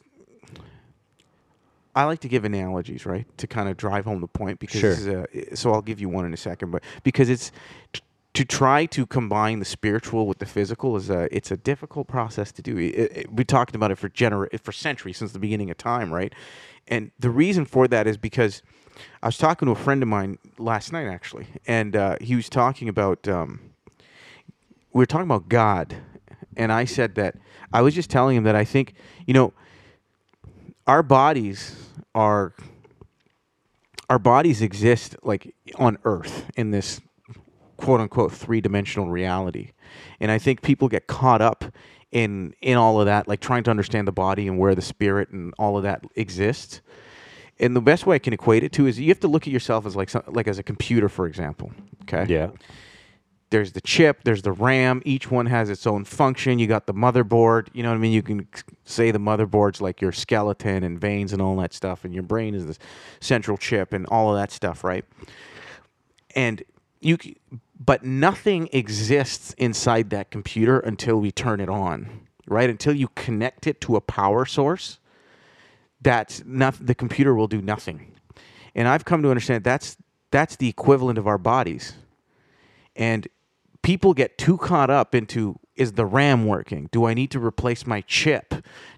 I like to give analogies, right, to kind of drive home the point. Because Sure. a, so I'll give you one in a second, but because it's t- to try to combine the spiritual with the physical is a it's a difficult process to do. It, it, we talked about it for gener- for centuries since the beginning of time, right? And the reason for that is because I was talking to a friend of mine last night actually, and uh, he was talking about. Um, we were talking about God, and I said that I was just telling him that I think you know our bodies are our bodies exist like on Earth in this quote unquote three dimensional reality, and I think people get caught up in in all of that, like trying to understand the body and where the spirit and all of that exists. And the best way I can equate it to is you have to look at yourself as like some, like as a computer, for example. Okay Yeah. There's the chip, there's the RAM. Each one has its own function. You got the motherboard. You know what I mean? You can say the motherboard's like your skeleton and veins and all that stuff, and your brain is the central chip and all of that stuff, right? And you, but nothing exists inside that computer until we turn it on, right? Until you connect it to a power source, that's not the computer will do nothing. And I've come to understand that's that's the equivalent of our bodies and people get too caught up into is the ram working? Do i need to replace my chip?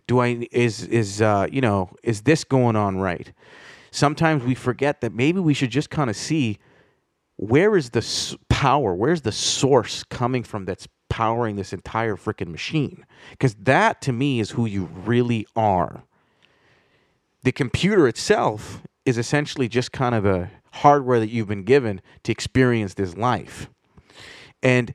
Do i is is uh, you know is this going on right? Sometimes we forget that maybe we should just kind of see where is the power where's the source coming from that's powering this entire freaking machine? Because that to me is who you really are. The computer itself is essentially just kind of the hardware that you've been given to experience this life. And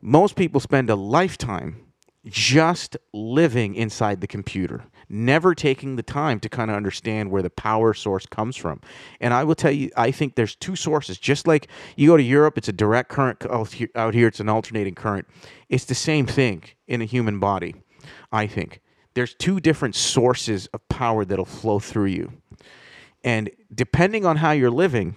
most people spend a lifetime just living inside the computer, never taking the time to kind of understand where the power source comes from. And I will tell you, I think there's two sources. Just like you go to Europe, it's a direct current. Oh, out here, it's an alternating current. It's the same thing in a human body, I think. There's two different sources of power that'll flow through you. And depending on how you're living,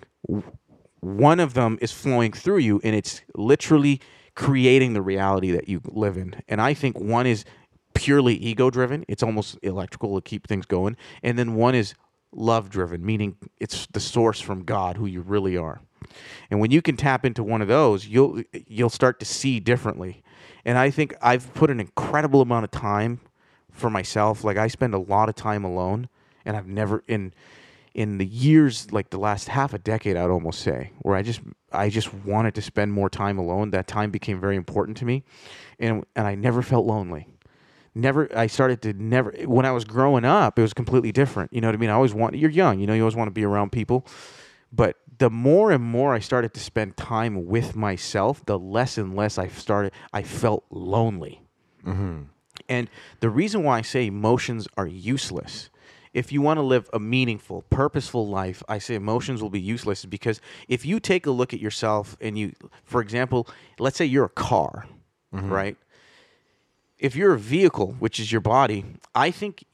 one of them is flowing through you and it's literally creating the reality that you live in. And I think one is purely ego driven, it's almost electrical to keep things going. And then one is love driven, meaning it's the source from God who you really are. And when you can tap into one of those, you'll you'll start to see differently. And I think I've put an incredible amount of time for myself. Like I spend a lot of time alone and I've never in in the years like the last half a decade I'd almost say where I just I just wanted to spend more time alone. That time became very important to me. And and I never felt lonely. Never I started to never when I was growing up it was completely different. You know what I mean? I always want you're young you know you always want to be around people. But the more and more I started to spend time with myself the less and less I started I felt lonely. Mm-hmm. And the reason why I say emotions are useless, if you want to live a meaningful, purposeful life, I say emotions will be useless because if you take a look at yourself and you, for example, let's say you're a car, mm-hmm. right? If you're a vehicle, which is your body, I think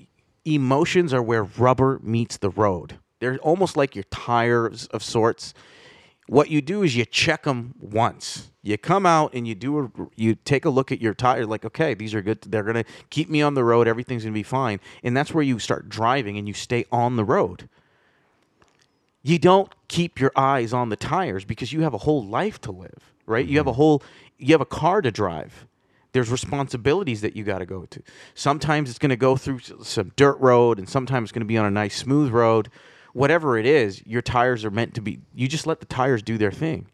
emotions are where rubber meets the road. They're almost like your tires of sorts what you do is you check them once. You come out and you do a, you take a look at your tire like okay, these are good. They're going to keep me on the road. Everything's going to be fine. And that's where you start driving and you stay on the road. You don't keep your eyes on the tires because you have a whole life to live, right? You have a mm-hmm. whole you have a car to drive. There's responsibilities that you got to go to. Sometimes it's going to go through some dirt road and sometimes it's going to be on a nice smooth road whatever it is, your tires are meant to be. You just let the tires do their thing,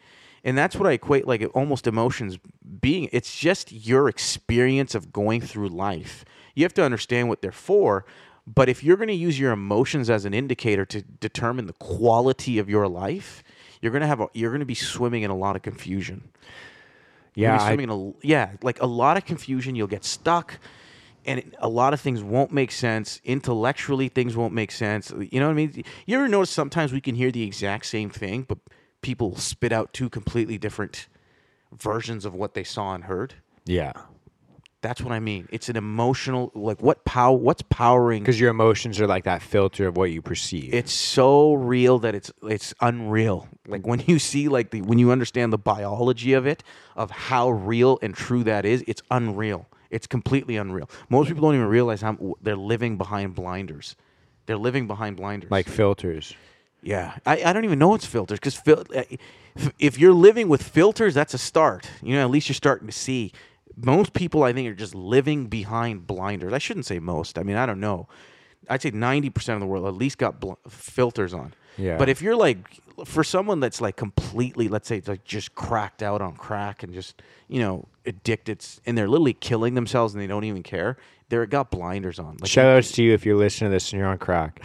and that's what I equate like almost emotions being. It's just your experience of going through life. You have to understand what they're for. But if you're going to use your emotions as an indicator to determine the quality of your life, you're going to have a, you're going to be swimming in a lot of confusion. You're Yeah, gonna I- in a, yeah, like a lot of confusion. You'll get stuck, and a lot of things won't make sense. Intellectually, things won't make sense. You know what I mean? You ever notice sometimes we can hear the exact same thing, but people spit out two completely different versions of what they saw and heard? Yeah. That's what I mean. It's an emotional, like what power? What's powering? Because your emotions are like that filter of what you perceive. it's so real that it's it's unreal. Like when you see like the when you understand the biology of it, of how real and true that is, it's unreal. It's completely unreal. Most people don't even realize how they're living behind blinders. They're living behind blinders. like filters. yeah, I, I don't even know it's filters because fil- eh, if, if you're living with filters, that's a start. You know, at least you're starting to see. Most people, I think, are just living behind blinders. I shouldn't say most. I mean, I don't know. I'd say ninety percent of the world at least got bl- filters on. Yeah. But if you're like, for someone that's like completely, let's say, it's like just cracked out on crack and just you know addicted, and they're literally killing themselves and they don't even care, they're got blinders on. Like Shout outs to you if you're listening to this and you're on crack.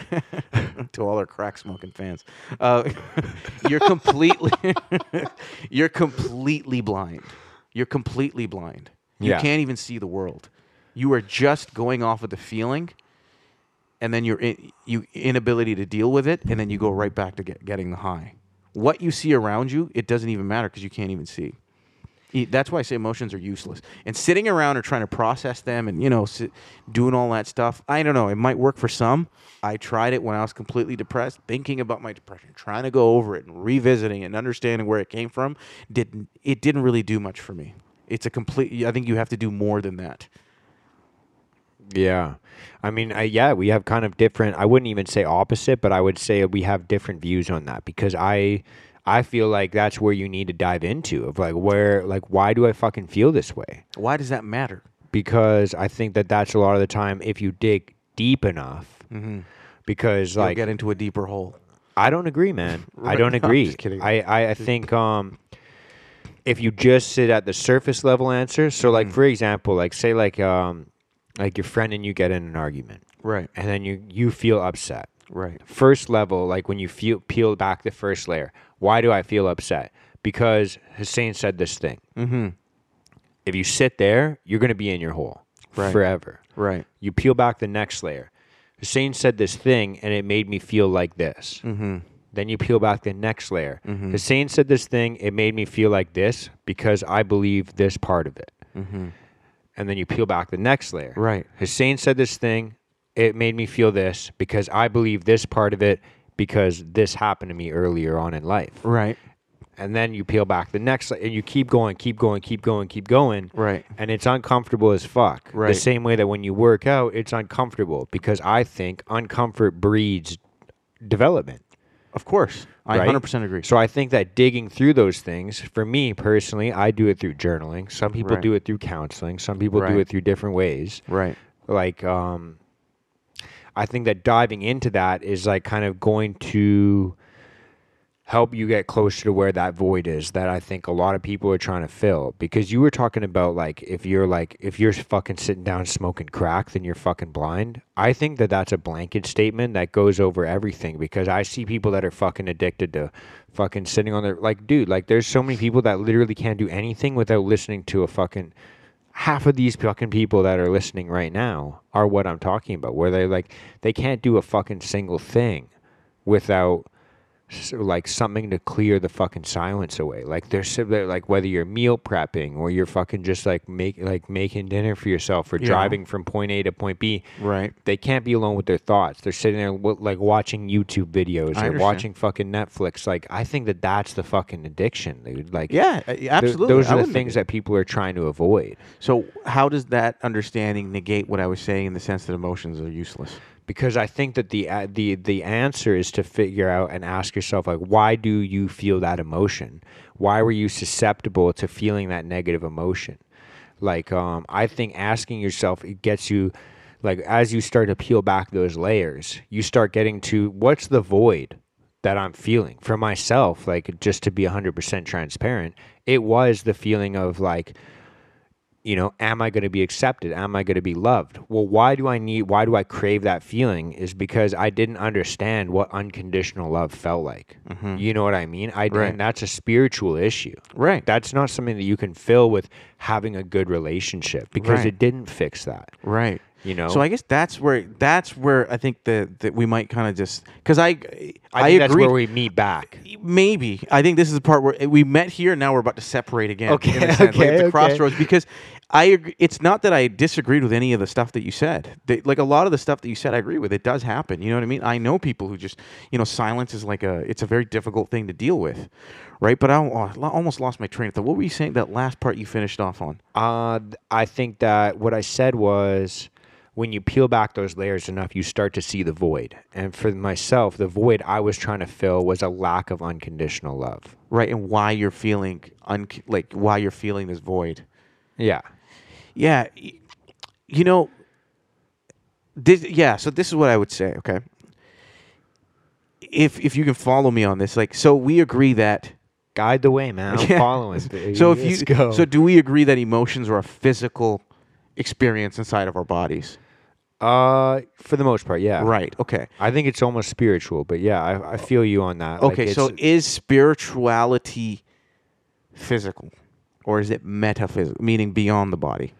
to all our crack smoking fans. Uh, you're completely you're completely blind. You're completely blind. You Yeah. can't even see the world. You are just going off of the feeling, and then your in, you inability to deal with it, and then you go right back to get, getting the high. What you see around you, it doesn't even matter because you can't even see. That's why I say emotions are useless. And sitting around or trying to process them and, you know, sit, doing all that stuff, I don't know. It might work for some. I tried it when I was completely depressed, thinking about my depression, trying to go over it and revisiting it and understanding where it came from. Didn't it didn't really do much for me. It's a complete. I think you have to do more than that. Yeah. I mean, I, yeah, we have kind of different, I wouldn't even say opposite, but I would say we have different views on that because I I feel like that's where you need to dive into of like where like why do I fucking feel this way? Why does that matter? Because I think that that's a lot of the time if you dig deep enough because You'll like get into a deeper hole. I don't agree, man. I don't agree. I, I, I think um, if you just sit at the surface level answer, so Mm. like for example, like say like um, like your friend and you get in an argument, Right. and then you you feel upset. Right. First level, like when you feel peel back the first layer, why do I feel upset? Because Hussein said this thing. Mm-hmm. If you sit there, you're gonna be in your hole Right. forever. Right. You peel back the next layer. Hussein said this thing and it made me feel like this. Mm-hmm. Then you peel back the next layer. Mm-hmm. Hussein said this thing, it made me feel like this because I believe this part of it. And then you peel back the next layer. Right. Hussein said this thing, it made me feel this because I believe this part of it because this happened to me earlier on in life. Right. And then you peel back the next and you keep going, keep going, keep going, keep going. Right. And it's uncomfortable as fuck. Right. The same way that when you work out, it's uncomfortable because I think uncomfort breeds development. Of course. I right? 100% agree. So I think that digging through those things, for me personally, I do it through journaling. Some people Right. do it through counseling. Some people do it through different ways. right. Like, um, I think that diving into that is like kind of going to help you get closer to where that void is that I think a lot of people are trying to fill. Because you were talking about like if you're like if you're fucking sitting down smoking crack, then you're fucking blind. I think that that's a blanket statement that goes over everything. Because I see people that are fucking addicted to fucking sitting on their like, dude, like there's so many people that literally can't do anything without listening to a fucking half of these fucking people that are listening right now are what I'm talking about, where they like they can't do a fucking single thing without s- like something to clear the fucking silence away. Like they're like whether you're meal prepping or you're fucking just like make like making dinner for yourself or Yeah. driving from point A to point B. Right. They can't be alone with their thoughts. They're sitting there like watching YouTube videos I or watching fucking Netflix. Like I think that that's the fucking addiction, dude. Like Yeah, uh, th- absolutely. those I are the things that people are trying to avoid. So, how does that understanding negate what I was saying in the sense that emotions are useless? Because I think that the uh, the the answer is to figure out and ask yourself like why do you feel that emotion? Why were you susceptible to feeling that negative emotion? Like um, I think asking yourself it gets you like as you start to peel back those layers, you start getting to what's the void that I'm feeling for myself. Like just to be 100% transparent, it was the feeling of like you know, am I going to be accepted? Am I going to be loved? Well, why do I need, why do I crave that feeling? Is because I didn't understand what unconditional love felt like. Mm-hmm. You know what I mean? I, Right. That's a spiritual issue. Right. That's not something that you can fill with having a good relationship because Right. it didn't fix that. Right. You know? So I guess that's where that's where I think that that we might kind of just because I I I, think agree. that's where we meet back. Maybe I think this is the part where we met here. And now we're about to separate again. Okay, in a sense, like okay, at the okay. crossroads because I agree. It's not that I disagreed with any of the stuff that you said. They, like a lot of the stuff that you said, I agree with. It does happen. You know what I mean? I know people who just you know silence is like a it's a very difficult thing to deal with, right? But I, oh, I almost lost my train of thought. What were you saying? That last part you finished off on? Uh, I think that what I said was when you peel back those layers enough, you start to see the void. And for myself, the void I was trying to fill was a lack of unconditional love. Right, and why you're feeling un- like why you're feeling this void. Yeah. Yeah, you know, this, yeah. So this is what I would say. Okay, if if you can follow me on this, like, so we agree that. Guide the way, man. I'm Yeah. following. baby. So if Let's you go. so, do we agree that emotions are a physical experience inside of our bodies? Uh, for the most part, yeah. Right. Okay. I think it's almost spiritual, but yeah, I, I feel you on that. Like, Okay. so is spirituality physical, or is it metaphysical, meaning beyond the body?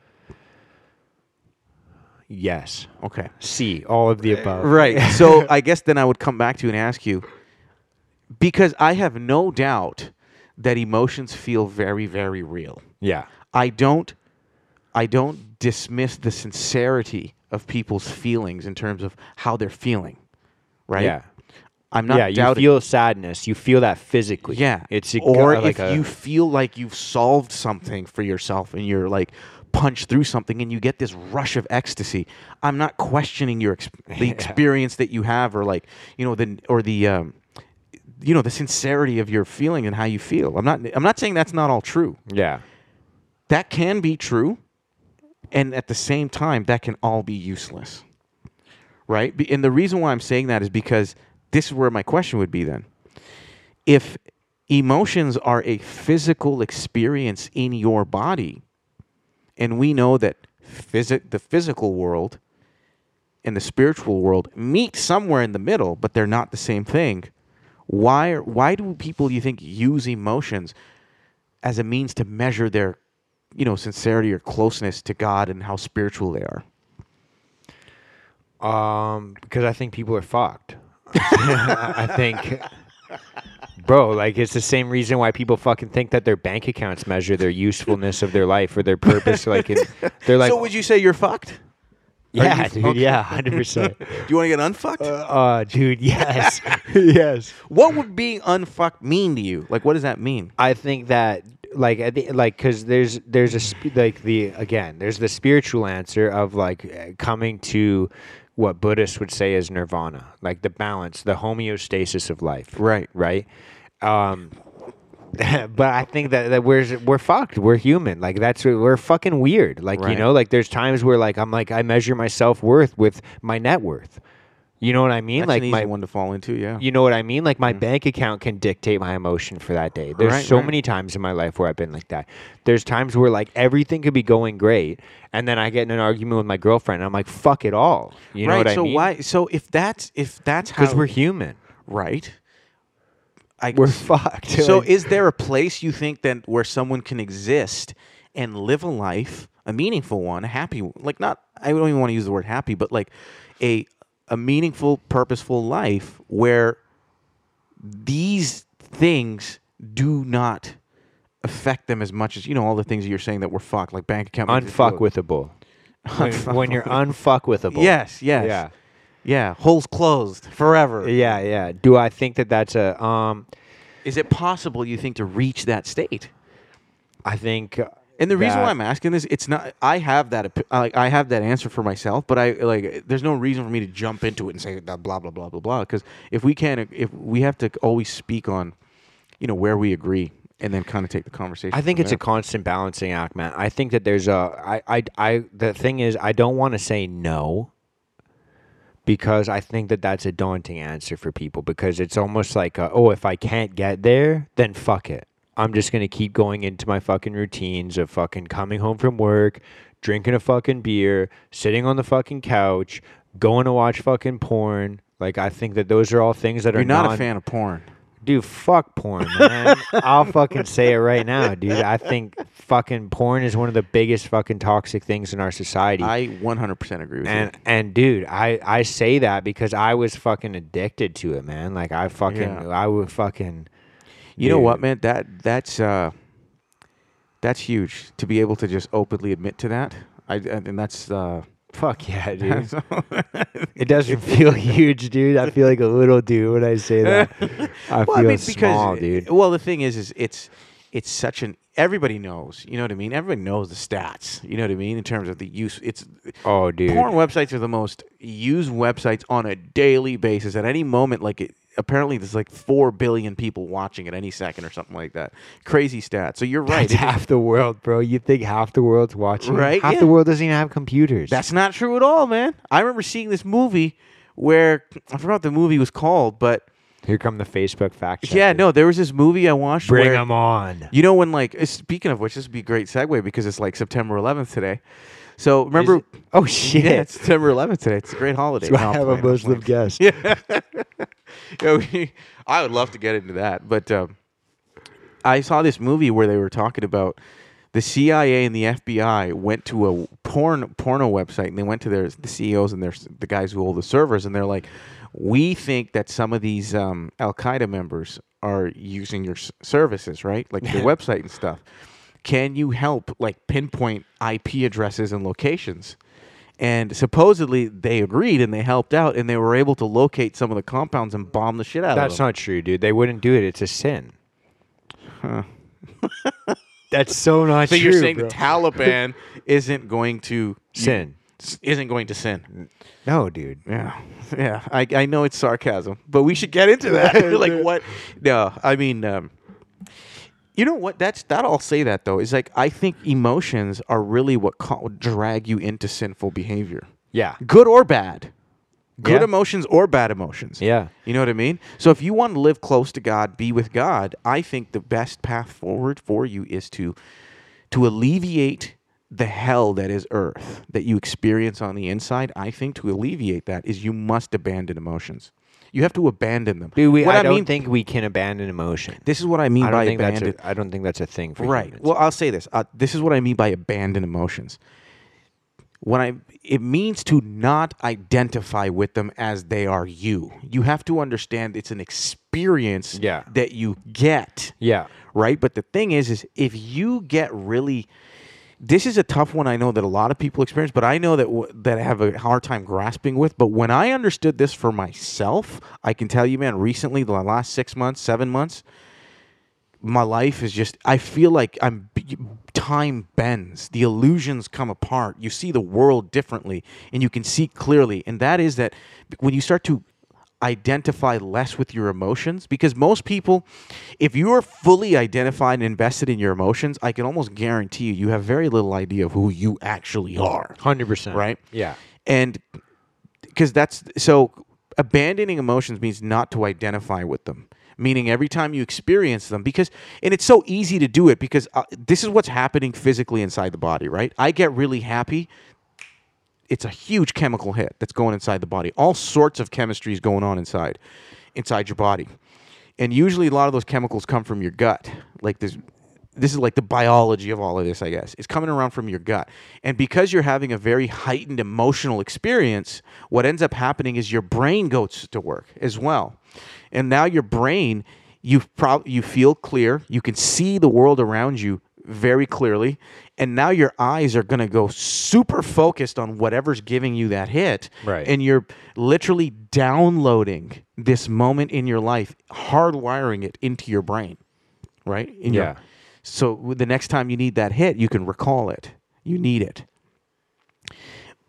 yes. Okay. C, all of the above. Right. So I guess then I would come back to you and ask you because I have no doubt that emotions feel very very real. Yeah. I don't I don't dismiss the sincerity of people's feelings in terms of how they're feeling. Right? Yeah. I'm not yeah, you feel sadness. You feel that physically. yeah. It's a, or like if a, you feel like you've solved something for yourself and you're like punched through something and you get this rush of ecstasy. I'm not questioning your ex- the Yeah. experience that you have or like, you know, the or the um you know, the sincerity of your feeling and how you feel. I'm not I'm not saying that's not all true. yeah. That can be true and at the same time that can all be useless. Right? And the reason why I'm saying that is because this is where my question would be then. If emotions are a physical experience in your body, and we know that physi- the physical world and the spiritual world meet somewhere in the middle, but they're not the same thing. Why, why do people, you think, use emotions as a means to measure their, you know, sincerity or closeness to God and how spiritual they are? Um, because I think people are fucked. I think, bro, like it's the same reason why people fucking think that their bank accounts measure their usefulness of their life or their purpose. Like, it, they're like, so would you say you're fucked? yeah, dude, yeah, hundred percent. Do you want to get unfucked? Uh, dude, yes, yes. what would being unfucked mean to you? Like, what does that mean? I think that like I thi- like because there's there's a sp- like the again there's the spiritual answer of like uh, coming to what Buddhists would say is nirvana, like the balance, the homeostasis of life. Right. Right. Um, but I think that, that we're we're fucked. We're human. Like that's we're fucking weird. Like you know, like there's times where like I'm like I measure my self worth with my net worth. You know what I mean? That's like an easy my one to fall into. Yeah. you know what I mean? Like my mm-hmm. bank account can dictate my emotion for that day. There's Right, so right. many times in my life where I've been like that. There's times where like everything could be going great, and then I get in an argument with my girlfriend. And I'm like, fuck it all. You know right. what I so mean? why? So if that's if that's how Because we're human. right. I, We're fucked. So Like, is there a place you think that where someone can exist and live a life, a meaningful one, a happy one? like not I don't even want to use the word happy, but like a a meaningful, purposeful life where these things do not affect them as much as you know all the things that you're saying that we're fucked, like bank account makes you feel- unfuckwithable. when, when you're unfuckwithable. Yes, yes, Yeah. yeah. Holes closed forever. Yeah, yeah. Do I think that that's a um? Is it possible you think to reach that state? I think. And the reason why I'm asking this, it's not. I have that. Like I have that answer for myself, but I like. There's no reason for me to jump into it and say that blah blah blah blah blah. Because if we can't, if we have to always speak on, you know, where we agree, and then kind of take the conversation. I think it's a constant balancing act, man. I think that there's a I I I the thing is I don't want to say no because I think that that's a daunting answer for people because it's almost like a, oh if I can't get there then fuck it. I'm just going to keep going into my fucking routines of fucking coming home from work, drinking a fucking beer, sitting on the fucking couch, going to watch fucking porn. Like I think that those are all things that You're are not non- a fan of porn. Dude, fuck porn, man. I'll fucking say it right now, dude. I think fucking porn is one of the biggest fucking toxic things in our society. I 100% agree with and you. and dude, I I say that because I was fucking addicted to it, man. Like I fucking Yeah. I would fucking You know what, man? That that's uh, that's huge to be able to just openly admit to that. I and that's uh, Fuck yeah, dude. it doesn't feel huge, dude. I feel like a little dude when I say that. I well, feel I mean, small, because dude. well, the thing is, is it's it's such an everybody knows. You know what I mean? Everybody knows the stats. You know what I mean in terms of the use. It's Oh, dude. porn websites are the most used websites on a daily basis. At any moment, like it, apparently there's like four billion people watching at any second or something like that. Crazy stats. So you're right. That's half the world, bro. You think half the world's watching? Right, Half yeah. the world doesn't even have computers. That's not true at all, man. I remember seeing this movie where I forgot what the movie was called, but Here come the Facebook fact checkers. yeah, no, there was this movie I watched. Bring where, them on. You know when like uh, speaking of which, this would be a great segue because it's like September 11th today. So remember? Oh shit! yeah, it's September 11th today. It's a great holiday. So I have a Muslim guest. Yeah, I would love to get into that, but um, I saw this movie where they were talking about the CIA and the FBI went to a porn porno website and they went to their the CEOs and their the guys who hold the servers and they're like, we think that some of these um, Al Qaeda members are using your s- services, right? Like your website and stuff. Can you help like pinpoint IP addresses and locations? And supposedly they agreed and they helped out and they were able to locate some of the compounds and bomb the shit out That's of them. not true, dude. They wouldn't do it. It's a sin. That's so not true. so true. you're saying bro. the Taliban isn't going to sin? Isn't going to sin. No, dude. Yeah, yeah. I, I know it's sarcasm, but we should get into that. like what? No, I mean, um, you know what? That's that. I'll say that though is like I think emotions are really what co- drag you into sinful behavior, Yeah. good or bad. Good Yeah. emotions or bad emotions. Yeah. You know what I mean? So if you want to live close to God, be with God, I think the best path forward for you is to to alleviate the hell that is earth that you experience on the inside. I think to alleviate that is you must abandon emotions. You have to abandon them. Dude, we, what I, don't mean, think we can abandon emotion. this is what I mean I by don't think that's abandon. I don't think that's a thing for Right. humans. Well, I'll say this. Uh, this is what I mean by abandon emotions. when I it means to not identify with them as they are you. You have to understand it's an experience Yeah. that you get. Yeah. Right? But the thing is is if you get really this is a tough one I know that a lot of people experience, but I know that w- that I have a hard time grasping with. But when I understood this for myself, I can tell you, man, recently, the last six months, seven months, my life is just i feel like i'm time bends the illusions come apart you see the world differently and you can see clearly and that is that when you start to identify less with your emotions because most people if you are fully identified and invested in your emotions i can almost guarantee you you have very little idea of who you actually are 100%. Right? Yeah. and because that's so abandoning emotions means not to identify with them meaning every time you experience them because and it's so easy to do it because uh, this is what's happening physically inside the body right i get really happy it's a huge chemical hit that's going inside the body. All sorts of chemistry is going on inside inside your body. And usually a lot of those chemicals come from your gut. Like this this is like the biology of all of this i guess. It's coming around from your gut. And because you're having a very heightened emotional experience what ends up happening is your brain goes to work as well. And now your brain you prob- you feel clear. You can see the world around you very clearly and now your eyes are going to go super focused on whatever's giving you that hit Right. and you're literally downloading this moment in your life hardwiring it into your brain right in your- Yeah. so the next time you need that hit you can recall it you need it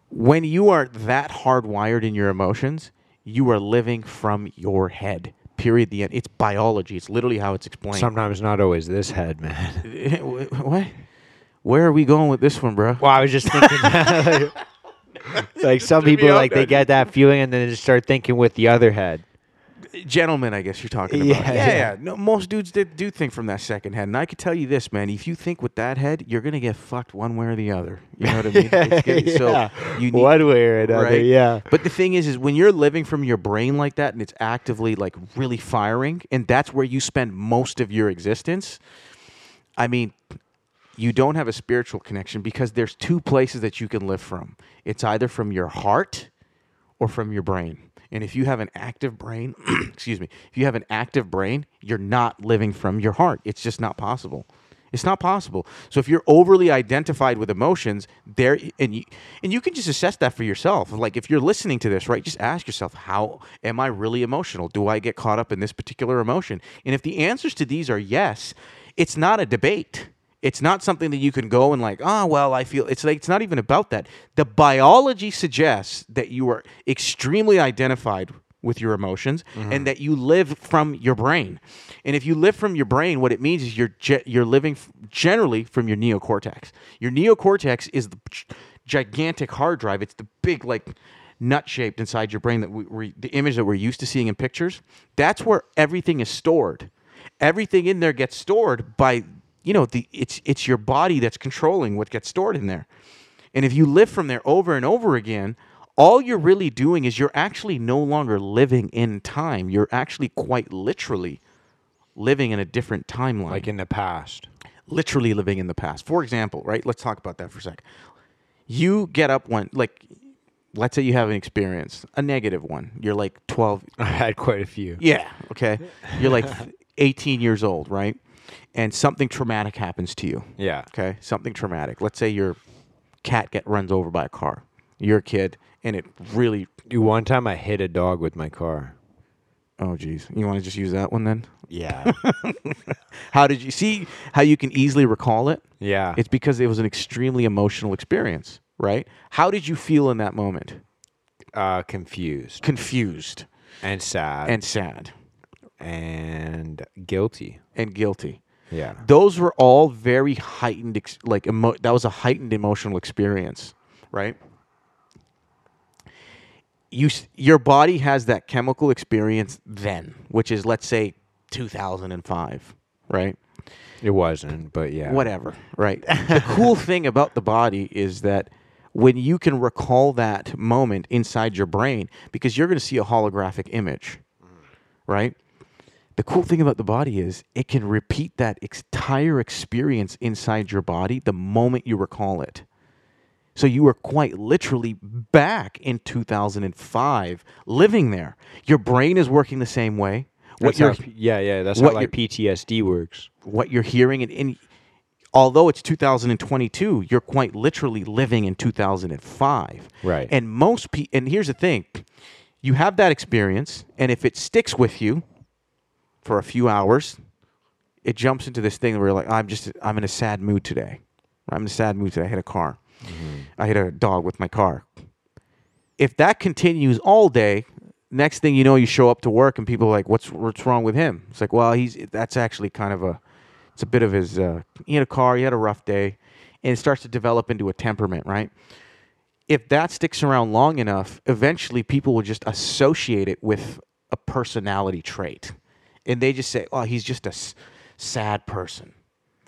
when you are that hardwired in your emotions you are living from your head period the end it's biology it's literally how it's explained Sometimes not always this head, man. what where are we going with this one bro Well, I was just thinking. like some people, like they get that feeling and then they just start thinking with the other head. Gentlemen, I guess you're talking about. Yeah, Yeah, yeah. No, most dudes did, do think from that second head, and I could tell you this, man. If you think with that head, you're gonna get fucked one way or the other. You know what I mean? Yeah. So you need, One way or another, right? yeah. But the thing is, is when you're living from your brain like that, and it's actively like really firing, and that's where you spend most of your existence. I mean, you don't have a spiritual connection because there's two places that you can live from. It's either from your heart or from your brain. And if you have an active brain, excuse me, if you have an active brain, you're not living from your heart. It's just not possible. It's not possible. So if you're overly identified with emotions, there and you and you can just assess that for yourself. Like if you're listening to this, right, just ask yourself, how am I really emotional? Do I get caught up in this particular emotion? And if the answers to these are yes, it's not a debate. It's not something that you can go and like, oh well, I feel it's like it's not even about that. The biology suggests that you are extremely identified with your emotions and mm-hmm. that you live from your brain. And if you live from your brain, what it means is you're ge- you're living f- generally from your neocortex. Your neocortex is the g- gigantic hard drive. It's the big like nut shaped inside your brain that we, we the image that we're used to seeing in pictures. That's where everything is stored. Everything in there gets stored by you know the it's it's your body that's controlling what gets stored in there. And if you live from there over and over again, all you're really doing is you're actually no longer living in time. You're actually quite literally living in a different timeline. Like in the past. literally living in the past. For example, right? Let's talk about that for a sec. You get up one like let's say you have an experience, a negative one. You're like 12 I had quite a few. yeah. Okay. You're like 18 years old, right? And something traumatic happens to you. Yeah. Okay. Something traumatic. Let's say your cat get runs over by a car. You're a kid, and it really. Dude, one time I hit a dog with my car. Oh, geez. You want to just use that one then? Yeah. How did you see how you can easily recall it? yeah. It's because it was an extremely emotional experience, right? How did you feel in that moment? uh, confused Confused and sad and sad and guilty. and guilty. Yeah. those were all very heightened ex- like emo- that was a heightened emotional experience right you s- your body has that chemical experience then which is let's say 2005 right It wasn't, but yeah. whatever right the cool thing about the body is that when you can recall that moment inside your brain because you're going to see a holographic image right the cool thing about the body is it can repeat that entire experience inside your body the moment you recall it So you are quite literally back in 2005 living there. Your brain is working the same way. What That's how yeah, yeah. That's what how like PTSD works. what you're hearing and, and although it's 2022, you're quite literally living in 2005. Right. And most pe- and here's the thing. You have that experience and if it sticks with you for a few hours, it jumps into this thing where you're like I'm just I'm in a sad mood today. I'm in a sad mood today. I hit a car. I hit a dog with my car. If that continues all day, next thing you know, you show up to work and people are like, "What's what's wrong with him?" It's like, well, he's that's actually kind of a, it's a bit of his. Uh, he had a car, he had a rough day, and it starts to develop into a temperament, right? If that sticks around long enough, eventually people will just associate it with a personality trait, and they just say, "Oh, he's just a s- sad person."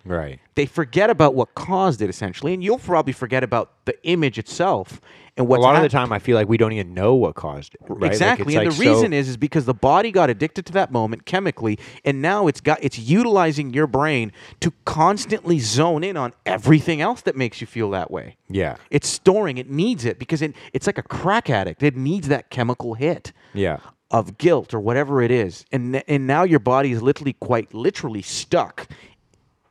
Right. they forget about what caused it essentially and you'll probably forget about the image itself and what. A lot of the time, I feel like we don't even know what caused it. Right? Exactly it's and like the reason so- is is because the body got addicted to that moment chemically and now it's got it's utilizing your brain to constantly zone in on everything else that makes you feel that way Yeah. it's storing it needs it because it, it's like a crack addict it needs that chemical hit Yeah. Of guilt or whatever it is and and now your body is literally quite literally stuck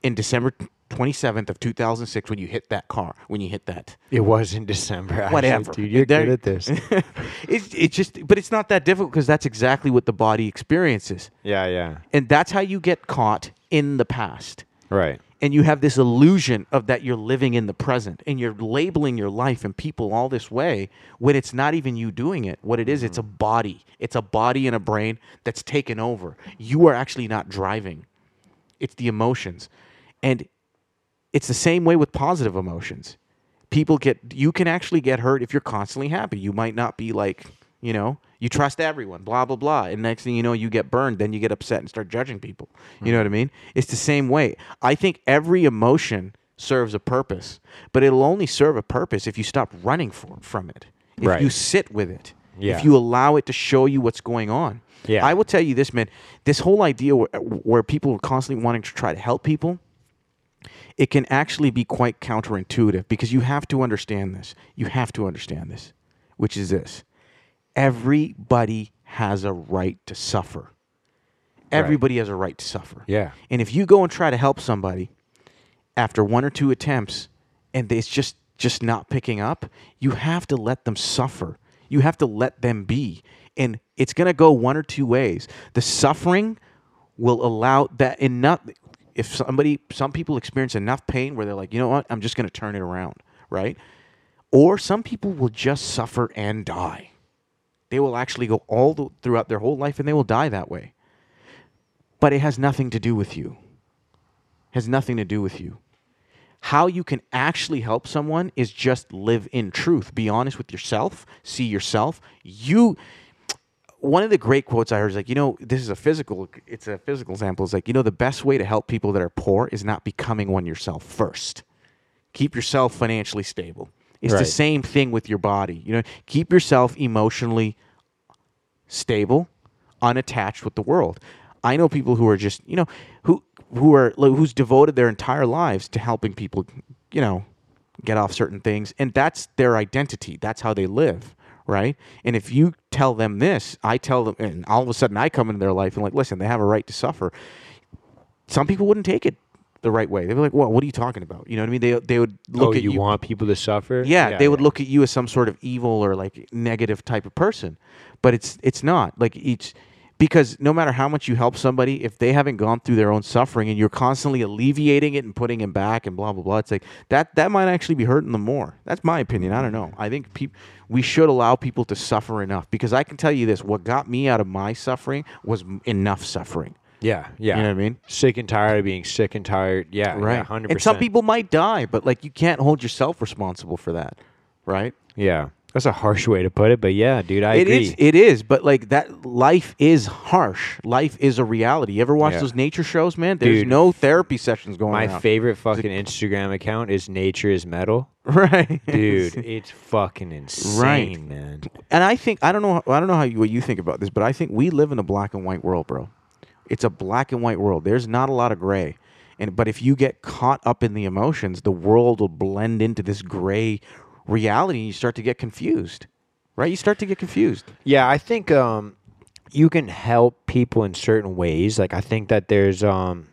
in December 27th of 2006 when you hit that car when you hit that It was in December. actually, whatever dude. You're There- good at this. it's it's just but it's not that difficult because that's exactly what the body experiences yeah, yeah. and that's how you get caught in the past Right. And you have this illusion of that you're living in the present and you're labeling your life and people all this way when it's not even you doing it. What it is, it's a mm-hmm. body. It's a body and a brain that's taken over. You are actually not driving. It's the emotions. And it's the same way with positive emotions. People get you can actually get hurt if you're constantly happy. You might not be like you know you trust everyone blah blah blah. And next thing you know you get burned then you get upset and start judging people. You know what i mean? It's the same way. I think every emotion serves a purpose but it'll only serve a purpose if you stop running for, from it. If Right. you sit with it. Yeah. if you allow it to show you what's going on. Yeah. i will tell you this man. This whole idea where, where people are constantly wanting to try to help people it can actually be quite counterintuitive because you have to understand this. You have to understand this, which is this everybody has a right to suffer. Everybody has a right to suffer. Yeah. And if you go and try to help somebody after one or two attempts and it's just just not picking up, you have to let them suffer. You have to let them be. And it's going to go one or two ways. The suffering will allow that enough if somebody some people experience enough pain where they're like, "You know what? I'm just going to turn it around." Right? Or some people will just suffer and die. They will actually go all the, throughout their whole life and they will die that way. But it has nothing to do with you. Has nothing to do with you. How you can actually help someone is just live in truth. Be honest with yourself. See yourself. You one of the great quotes I heard is like, you know, this is a physical it's a physical example. It's like, you know, the best way to help people that are poor is not becoming one yourself first. Keep yourself financially stable. It's the same thing with your body. You know, keep yourself emotionally stable, unattached with the world. I know people who are just, you know, who who are who's devoted their entire lives to helping people, you know, get off certain things and that's their identity. That's how they live, right? And if you tell them this, I tell them and all of a sudden I come into their life and like, listen, they have a right to suffer. Some people wouldn't take it the right way. They'd be like, "Well, what are you talking about?" You know what I mean? They they would look oh, at you, you want people to suffer? yeah, they would look at you as some sort of evil or like negative type of person, but it's it's not like each because no matter how much you help somebody, if they haven't gone through their own suffering and you're constantly alleviating it and putting them back and blah blah blah, it's like that that might actually be hurting them more. That's my opinion. I don't know. I think peop- we should allow people to suffer enough because I can tell you this: what got me out of my suffering was enough suffering. Yeah, yeah. You know what I mean? Sick and tired of being sick and tired. Yeah, Right. hundred and some people might die, but like you can't hold yourself responsible for that, right? Yeah, that's a harsh way to put it, but yeah, dude, I It agree. is. It is. But like that, life is harsh. Life is a reality. You ever watch Yeah. those nature shows, man? There's Dude. no therapy sessions going on. My on. favorite fucking Instagram account is Nature is Metal. right, Dude, it's fucking insane, right. man. And I think I don't know. I don't know how you, what you think about this, but I think we live in a black and white world, bro. It's a black and white world. There's not a lot of gray. And but if you get caught up in the emotions, the world will blend into this gray reality and you start to get confused. Right? You start to get confused. Yeah, I think um, you can help people in certain ways. Like I think that there's um,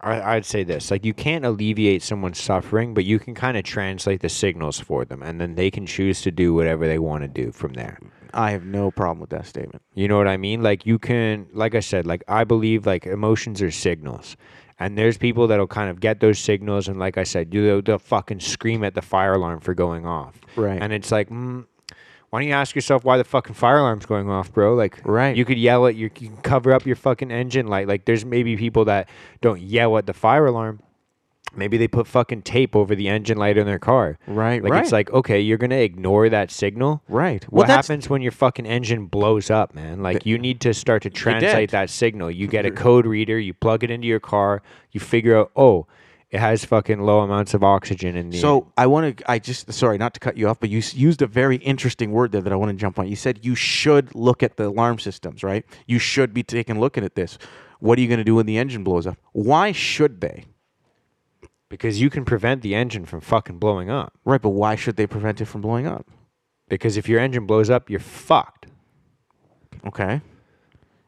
I, I'd say this: like you can't alleviate someone's suffering, but you can kind of translate the signals for them, and then they can choose to do whatever they want to do from there. I have no problem with that statement. You know what I mean? Like you can, like I said, like I believe like emotions are signals. And there's people that'll kind of get those signals, and like I said, you they'll, they'll fucking scream at the fire alarm for going off. Right. And it's like, mm, why don't you ask yourself why the fucking fire alarm's going off, bro? Like, Right. You could yell at your, you can cover up your fucking engine light. Like, there's maybe people that don't yell at the fire alarm. Maybe they put fucking tape over the engine light in their car. Right, Like right. it's like, okay, you're gonna ignore that signal. Right. What that's- happens when your fucking engine blows up, man? Like you need to start to translate that signal. You get a code reader, you plug it into your car, you figure out, oh, it has fucking low amounts of oxygen in the So I want to. I just sorry not to cut you off, but you s- used a very interesting word there that I want to jump on. You said you should look at the alarm systems, right? You should be taking a look at this. What are you going to do when the engine blows up? Why should they? Because you can prevent the engine from fucking blowing up. Right, but why should they prevent it from blowing up? Because if your engine blows up, you're fucked. Okay.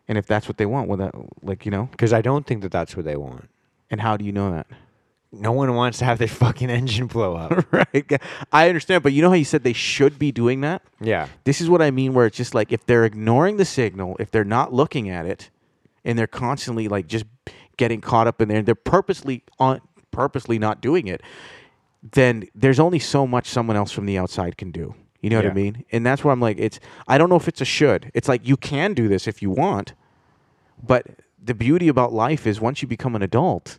And if that's what they want, well, that like you know, Because I don't think that that's what they want. and how do you know that? No one wants to have their fucking engine blow up. right. I understand, but you know how you said they should be doing that? yeah. This is what I mean where it's just like if they're ignoring the signal, if they're not looking at it, and they're constantly like just getting caught up in there, and they're purposely on purposely not doing it, then there's only so much someone else from the outside can do. You know what I mean? And that's where I'm like, it's I don't know if it's a should. It's like you can do this if you want, but the beauty about life is once you become an adult,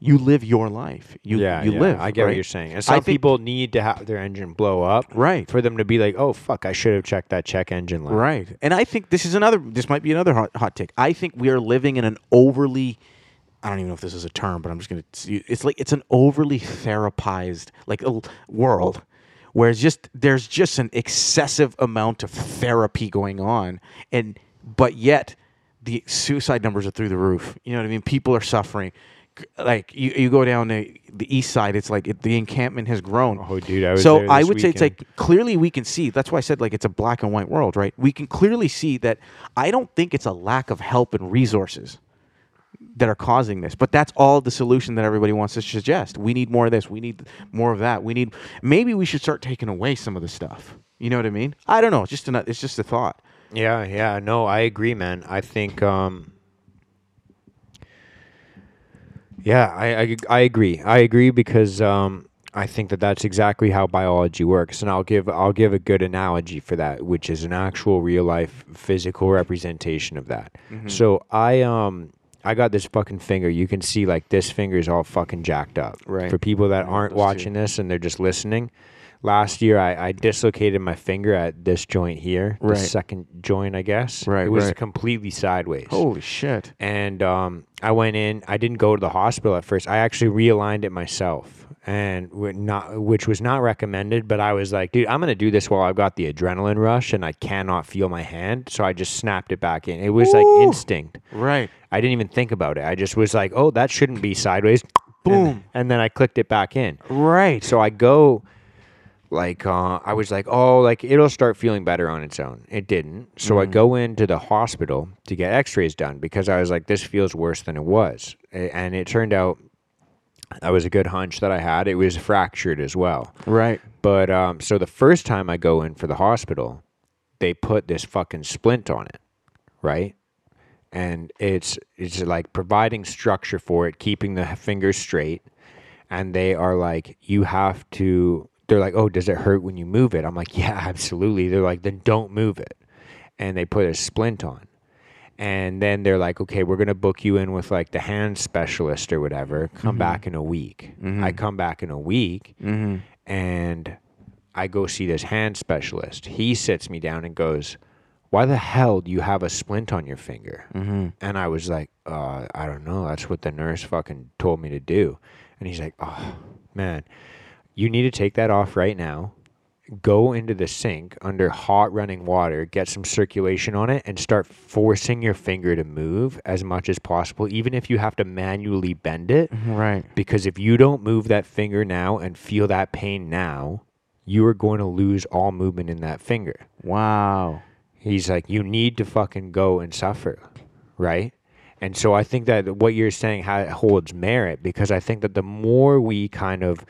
you live your life. You yeah, you yeah, live. I get what you're saying. And some think- people need to have their engine blow up, Right. for them to be like, "Oh fuck, I should have checked that check engine light." Right. And I think this is another this might be another hot, hot take. I think we are living in an overly I don't even know if this is a term, but I'm just going to it's like it's an overly therapized like a world where it's just there's just an excessive amount of therapy going on and but yet the suicide numbers are through the roof. You know what I mean? People are suffering. Like you, you go down the, the east side, it's like it, the encampment has grown. Oh, dude, I was so I would say it's like clearly we can see that's why i said like it's a black and white world right we can clearly see that i don't think it's a lack of help and resources that are causing this but that's all the solution that everybody wants to suggest we need more of this we need more of that we need maybe we should start taking away some of the stuff you know what i mean i don't know it's just an, it's just a thought Yeah, yeah, no, I agree, man. I think, um, yeah, I, I, I agree. I agree because um, I think that that's exactly how biology works, and I'll give I'll give a good analogy for that, which is an actual real life physical representation of that. So I um. I got this fucking finger. You can see like this finger is all fucking jacked up. Right. For people that aren't watching this and they're just listening, last year I, I dislocated my finger at this joint here, the second joint, I guess. Right, It was right. completely sideways. holy shit And um, I went in. I didn't go to the hospital at first. I actually realigned it myself, and not which was not recommended. But I was like, dude, I'm gonna do this while I've got the adrenaline rush, and I cannot feel my hand. So I just snapped it back in. It was like instinct. right I didn't even think about it. I just was like, oh, that shouldn't be sideways. Boom. And, and then I clicked it back in. right So I go, like, uh, I was like, oh, like it'll start feeling better on its own. It didn't. So I go into the hospital to get x rays done because I was like, this feels worse than it was. And it turned out that was a good hunch that I had. It was fractured as well. right But um, so the first time I go in for the hospital, they put this fucking splint on it, right? And it's it's like providing structure for it, keeping the fingers straight. And they are like, you have to. They're like, oh, does it hurt when you move it? I'm like, yeah, absolutely. They're like, then don't move it. And they put a splint on. And then they're like, okay, we're gonna book you in with like the hand specialist or whatever. Come back in a week. I come back in a week, and I go see this hand specialist. He sits me down and goes, "Why the hell do you have a splint on your finger?" Mm-hmm. And I was like, uh, "I don't know. That's what the nurse fucking told me to do." And he's like, "Oh man, you need to take that off right now." Go into the sink under hot running water, get some circulation on it, and start forcing your finger to move as much as possible, even if you have to manually bend it. right Because if you don't move that finger now and feel that pain now, you are going to lose all movement in that finger. Wow. He's like, you need to fucking go and suffer, right? And so I think that what you're saying ha- holds merit because I think that the more we kind of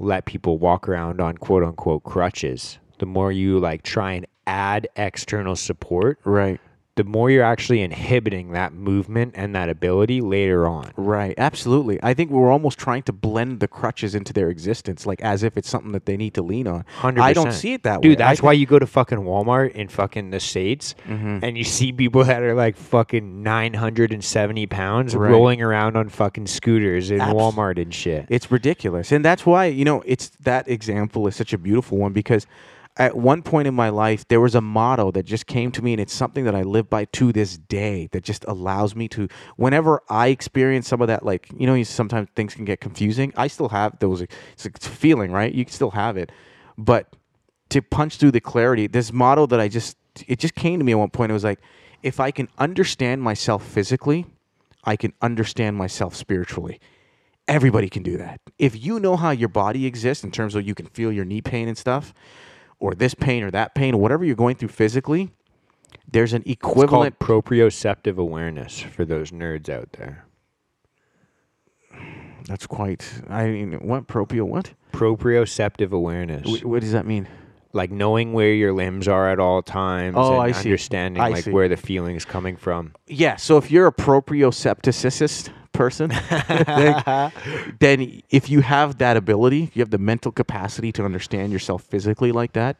let people walk around on quote unquote crutches, the more you like try and add external support, Right. The more you're actually inhibiting that movement and that ability later on. Right. Absolutely. I think we're almost trying to blend the crutches into their existence, like as if it's something that they need to lean on. 100%. I don't see it that way. Dude, I that's why you go to fucking Walmart in fucking the States Mm-hmm. and you see people that are like fucking 970 pounds Right. rolling around on fucking scooters in Abs- Walmart and shit. It's ridiculous. And that's why, you know, it's that example is such a beautiful one because at one point in my life there was a motto that just came to me and it's something that I live by to this day that just allows me to whenever I experience some of that like, you know, sometimes things can get confusing. I still have those it's a feeling, right? You can still have it. But to punch through the clarity, this motto that I just it just came to me at one point. It was like, if I can understand myself physically, I can understand myself spiritually. Everybody can do that. If you know how your body exists in terms of you can feel your knee pain and stuff, or this pain or that pain, whatever you're going through physically, there's an It's called equivalent. proprioceptive awareness for those nerds out there. That's quite. I mean, what proprio? What? Proprioceptive awareness. Wh- What does that mean? Like knowing where your limbs are at all times Oh, and I see. understanding like see. where the feeling's coming from. Yeah. So if you're a propriocepticist person, then, then if you have that ability, you have the mental capacity to understand yourself physically like that.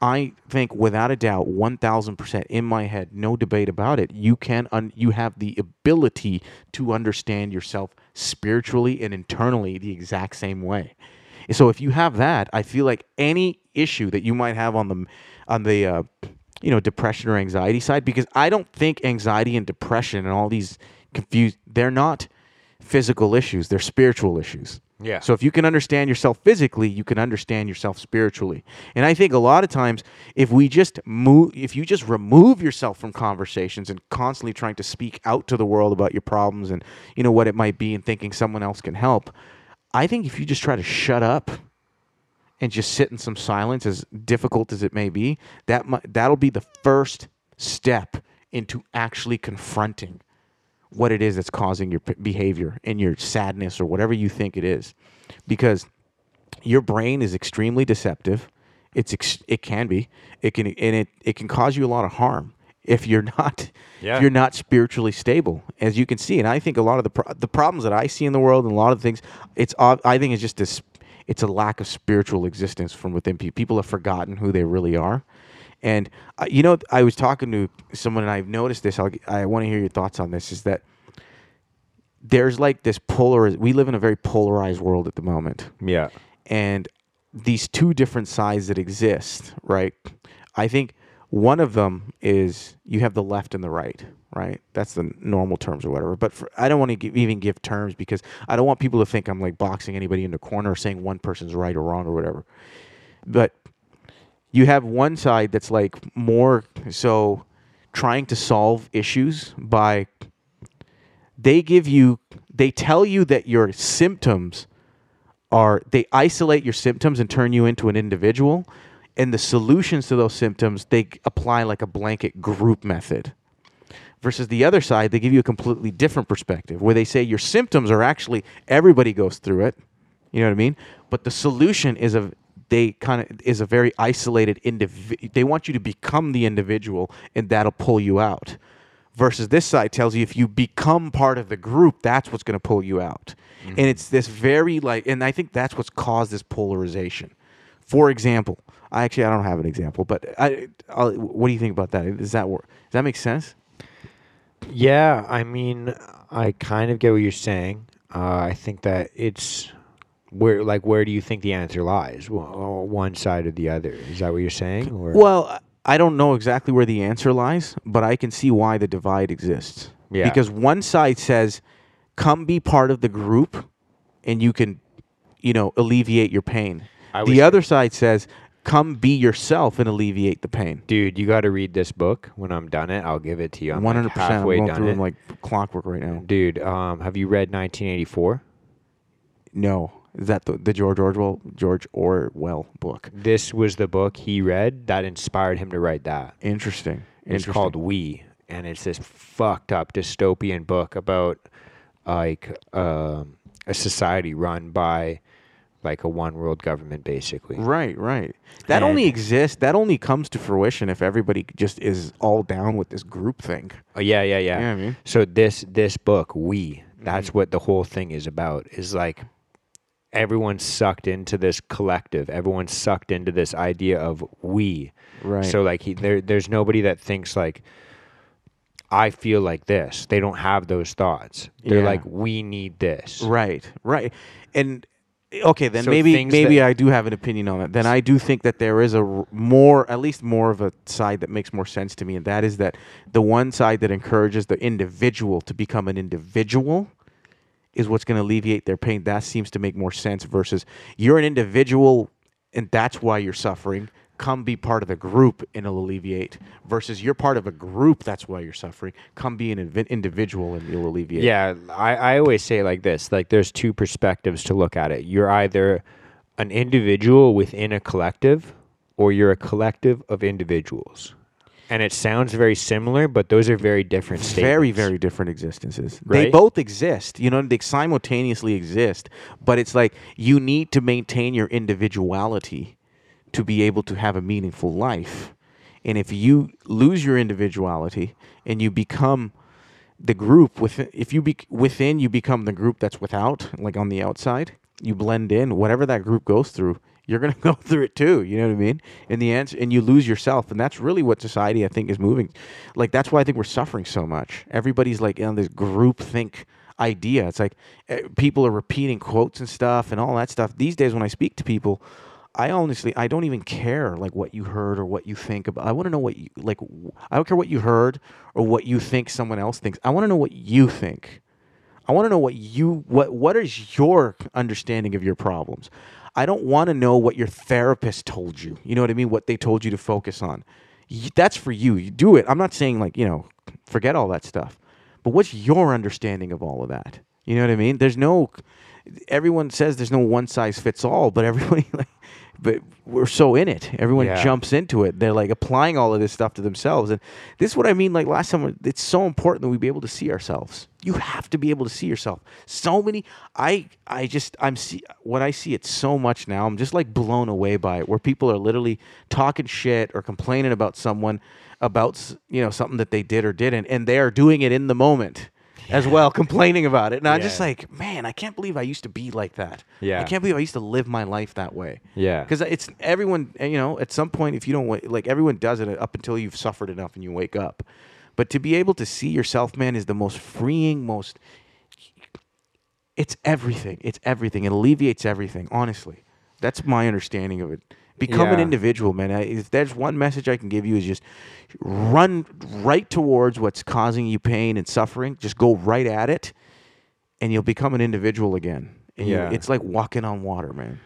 I think without a doubt, one thousand percent in my head, no debate about it. You can, un- you have the ability to understand yourself spiritually and internally the exact same way. So if you have that, I feel like any issue that you might have on the, on the, uh, you know, depression or anxiety side, because I don't think anxiety and depression and all these confused, they're not physical issues; they're spiritual issues. Yeah. So if you can understand yourself physically, you can understand yourself spiritually. And I think a lot of times if we just move if you just remove yourself from conversations and constantly trying to speak out to the world about your problems and you know what it might be and thinking someone else can help, I think if you just try to shut up and just sit in some silence as difficult as it may be, that mi- that'll be the first step into actually confronting what it is that's causing your behavior and your sadness or whatever you think it is. Because your brain is extremely deceptive. It's ex- it can be. It can and it, it can cause you a lot of harm if you're not Yeah. if you're not spiritually stable as you can see and i think a lot of the pro- the problems that i see in the world and a lot of things it's i think it's just this it's a lack of spiritual existence from within people people have forgotten who they really are and uh, you know, I was talking to someone, and I've noticed this. I'll, I want to hear your thoughts on this. Is that there's like this polar? We live in a very polarized world at the moment, Yeah. and these two different sides that exist, right? I think one of them is you have the left and the right, right? That's the normal terms or whatever. But for, I don't want to give, even give terms because I don't want people to think I'm like boxing anybody in the corner or saying one person's right or wrong or whatever. But you have one side that's like more so trying to solve issues by they give you they tell you that your symptoms are they isolate your symptoms and turn you into an individual and the solutions to those symptoms they apply like a blanket group method. Versus the other side they give you a completely different perspective where they say your symptoms are actually everybody goes through it. You know what i mean? But the solution is a they kind of is a very isolated individual they want you to become the individual and that'll pull you out. Versus this side tells you if you become part of the group that's what's going to pull you out. Mm-hmm. And it's this very like and i think that's what's caused this polarization. For example i actually i don't have an example but i I'll, what do you think about that does that work does that make sense Yeah, I mean, I kind of get what you're saying. Uh, I think that it's where, like, where do you think the answer lies? Well, one side or the other? Is that what you're saying? Or? Well, I don't know exactly where the answer lies, but I can see why the divide exists. Yeah. Because one side says, "Come be part of the group, and you can, you know, alleviate your pain." I the other side says, "Come be yourself and alleviate the pain." Dude, you got to read this book. When I'm done it, I'll give it to you. I'm One like hundred percent. I'm halfway going done through it. them like clockwork right now. Dude, um, have you read 1984? No, Is that the, the George Orwell George Orwell book? This was the book he read that inspired him to write that. Interesting. It's called We, and it's this fucked up dystopian book about like um, a society run by like a one world government, basically. Right, right. That only exists. That only comes to fruition if everybody just is all down with this group thing. Oh, yeah, yeah, yeah. I mean? So this this book, We, that's Mm-hmm. what the whole thing is about. Is like everyone's sucked into this collective. Everyone's sucked into this idea of we. Right. So like he, there, there's nobody that thinks like I feel like this. They don't have those thoughts. They're Yeah. like we need this. Right, right. And okay, then So maybe maybe I do have an opinion on it. Then I do think that there is a r- more, at least more of a side that makes more sense to me, and that is that the one side that encourages the individual to become an individual is what's going to alleviate their pain. That seems to make more sense versus you're an individual and that's why you're suffering. Come be part of the group and it'll alleviate. Versus you're part of a group, that's why you're suffering. Come be an invi- individual and you'll alleviate. Yeah, I, I always say like this like there's two perspectives to look at it. You're either an individual within a collective or you're a collective of individuals. And it sounds very similar, but those are very different statements. very very different existences they both exist you know they simultaneously exist but it's like you need to maintain your individuality to be able to have a meaningful life. And if you lose your individuality and you become the group within if you be within you become the group that's without like on the outside you blend in whatever that group goes through you're going to go through it too you know what i mean? And the answer and you lose yourself and that's really what society i think is moving like that's why i think we're suffering so much. Everybody's like in this group think idea. It's like eh, people are repeating quotes and stuff and all that stuff. These days when i speak to people I honestly, I don't even care like what you heard or what you think about. I want to know what you like. I don't care what you heard or what you think someone else thinks. I want to know what you think. I want to know what you what what is your understanding of your problems. I don't want to know what your therapist told you. You know what I mean? What they told you to focus on. That's for you. You do it. I'm not saying like you know, forget all that stuff. But what's your understanding of all of that? You know what I mean? There's no. Everyone says there's no one size fits all, but everybody like, but we're so in it. Everyone Yeah. jumps into it. They're like applying all of this stuff to themselves, and this is what I mean. Like last time, it's so important that we be able to see ourselves. You have to be able to see yourself. So many. I I just I'm see when I see it so much now. I'm just like blown away by it. Where people are literally talking shit or complaining about someone about you know something that they did or didn't, and they are doing it in the moment as well, complaining about it. And I'm just like, man, I can't believe I used to be like that. Yeah. I can't believe I used to live my life that way. Yeah. Because it's everyone, eh, you know, at some point, if you don't, wa- like, everyone does it up until you've suffered enough and you wake up. But to be able to see yourself, man, is the most freeing, most. It's everything. It's everything. It alleviates everything, honestly. That's my understanding of it. Become an individual, man. I- If there's one message I can give you is just run right towards what's causing you pain and suffering. Just go right at it, and you'll become an individual again. And you- Yeah. it's like walking on water, man.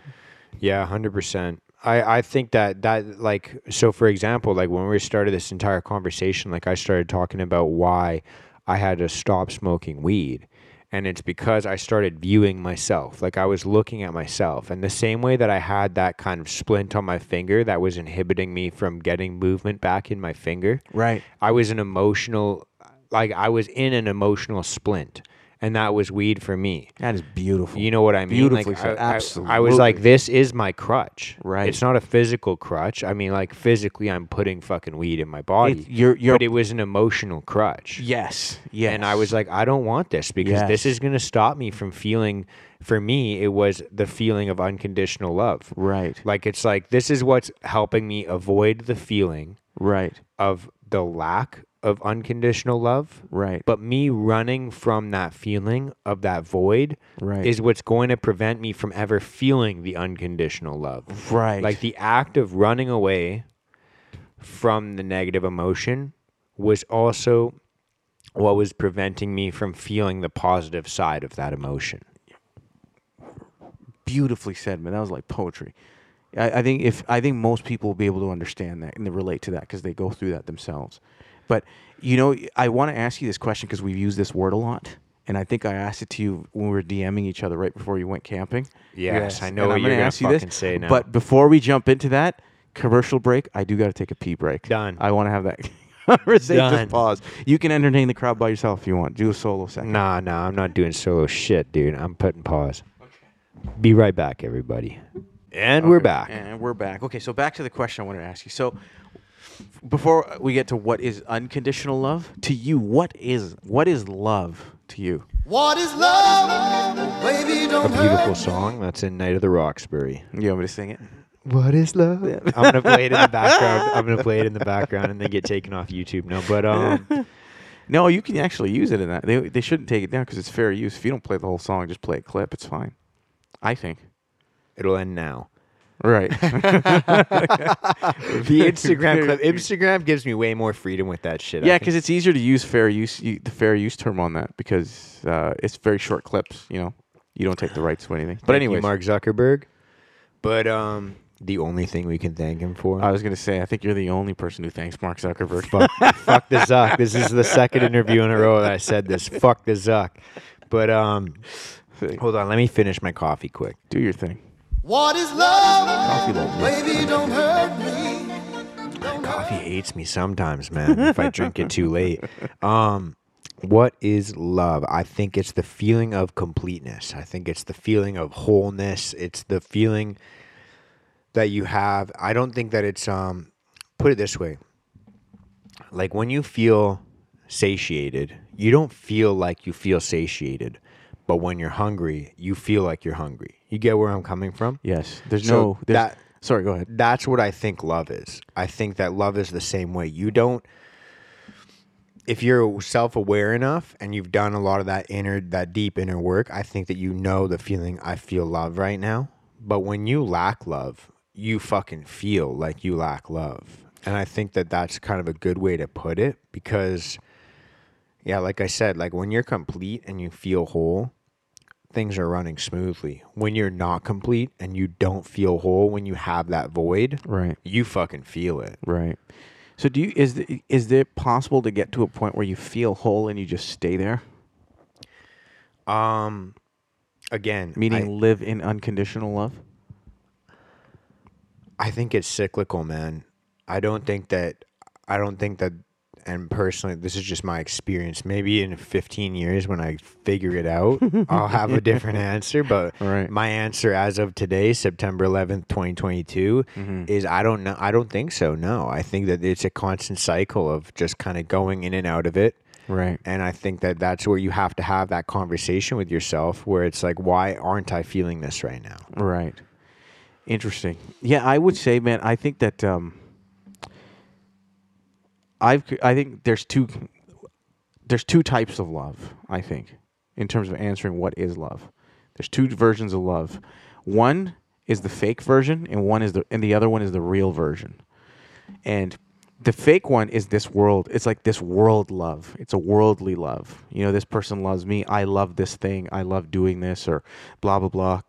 Yeah, hundred percent. I I think that that like so for example, like when we started this entire conversation, like I started talking about why I had to stop smoking weed. And it's because I started viewing myself. Like I was looking at myself. And the same way that I had that kind of splint on my finger that was inhibiting me from getting movement back in my finger. Right. I was an emotional like I was in an emotional splint. And that was weed for me. That is beautiful. You know what I mean? Beautifully like, said. I, I- Absolutely. I, was like, this is my crutch. Right. It's not a physical crutch. I mean, like physically, I'm putting fucking weed in my body. It- you're- you're- but it was an emotional crutch. yes, yes. And I was like, I don't want this because this is going to stop me from feeling. For me, it was the feeling of unconditional love. right, Like it's like this is what's helping me avoid the feeling right, of the lack of unconditional love. right. But me running from that feeling of that void Right. is what's going to prevent me from ever feeling the unconditional love. right, Like the act of running away from the negative emotion was also what was preventing me from feeling the positive side of that emotion. beautifully said, man. That was like poetry. I, I think if I think most people will be able to understand that and relate to that because they go through that themselves. But you know, I want to ask you this question because we've used this word a lot, and I think I asked it to you when we were DMing each other right before you went camping. Yes, I know And what I'm you're gonna gonna ask you this, say now. But before we jump into that commercial break, I do got to take a pee break. Done. I want to have that conversation. Just pause. You can entertain the crowd by yourself if you want. Do a solo second. Nah, nah, I'm not doing solo shit, dude. I'm putting pause. Okay. Be right back, everybody. And we're back. And we're back. Okay, so back to the question I wanted to ask you. So before we get to what is unconditional love, to you, what is what is love to you? What is love? Baby, A don't a beautiful hurt. song. That's in Night of the Roxbury. You want me to sing it? What is love? I'm gonna play it in the background. I'm gonna play it in the background and then get taken off YouTube. No, but um, No, you can actually use it in that. They they shouldn't take it down because it's fair use. If you don't play the whole song, just play a clip. It's fine. I think. it'll end now. Right. The Instagram clip. Instagram gives me way more freedom with that shit. Yeah, because it's easier to use fair use you, the fair use term on that because uh, it's very short clips. You know, you don't take the rights to anything. But anyway, Mark Zuckerberg. But um, the only thing we can thank him for. I was gonna say I think you're the only person who thanks Mark Zuckerberg. fuck, fuck the Zuck. This is the second interview in a row that I said this. Fuck the Zuck. But um, hold on. Let me finish my coffee quick. Do your thing. What is love? Coffee. Baby, don't hurt me. Coffee hates me sometimes, man. if I drink it too late. Um, what is love? I think it's the feeling of completeness. I think it's the feeling of wholeness. It's the feeling that you have. I don't think that it's um. Put it this way. Like when you feel satiated, you don't feel like you feel satiated. But when you're hungry, you feel like you're hungry. You get where I'm coming from? Yes. There's So no. There's, that- sorry. Go ahead. that's what I think love is. I think that love is the same way. You don't if you're self-aware enough and you've done a lot of that inner that deep inner work, I think that you know the feeling I feel love right now. But when you lack love, you fucking feel like you lack love. And I think that that's kind of a good way to put it because yeah, like I said, like when you're complete and you feel whole, things are running smoothly. When you're not complete and you don't feel whole, when you have that void, Right. you fucking feel it. Right. So do you is the, is it possible to get to a point where you feel whole and you just stay there, Um, again, meaning live in unconditional love? I, I think it's cyclical, man. I don't think that. I don't think that. And personally, this is just my experience. Maybe in 15 years, when I figure it out, I'll have a different answer. But Right. my answer as of today, September 11th, 2022, is I don't know. I don't think so. No, I think that it's a constant cycle of just kind of going in and out of it. Right. And I think that that's where you have to have that conversation with yourself where it's like, why aren't I feeling this right now? Right. Interesting. Yeah, I would say, man, I think that um, I've I think there's two there's two types of love. I think in terms of answering what is love. There's two versions of love. One is the fake version, and one is the and the other one is the real version. And the fake one is this world. It's like this world love. It's a worldly love. You know, this person loves me. I love this thing. I love doing this, or blah blah blah.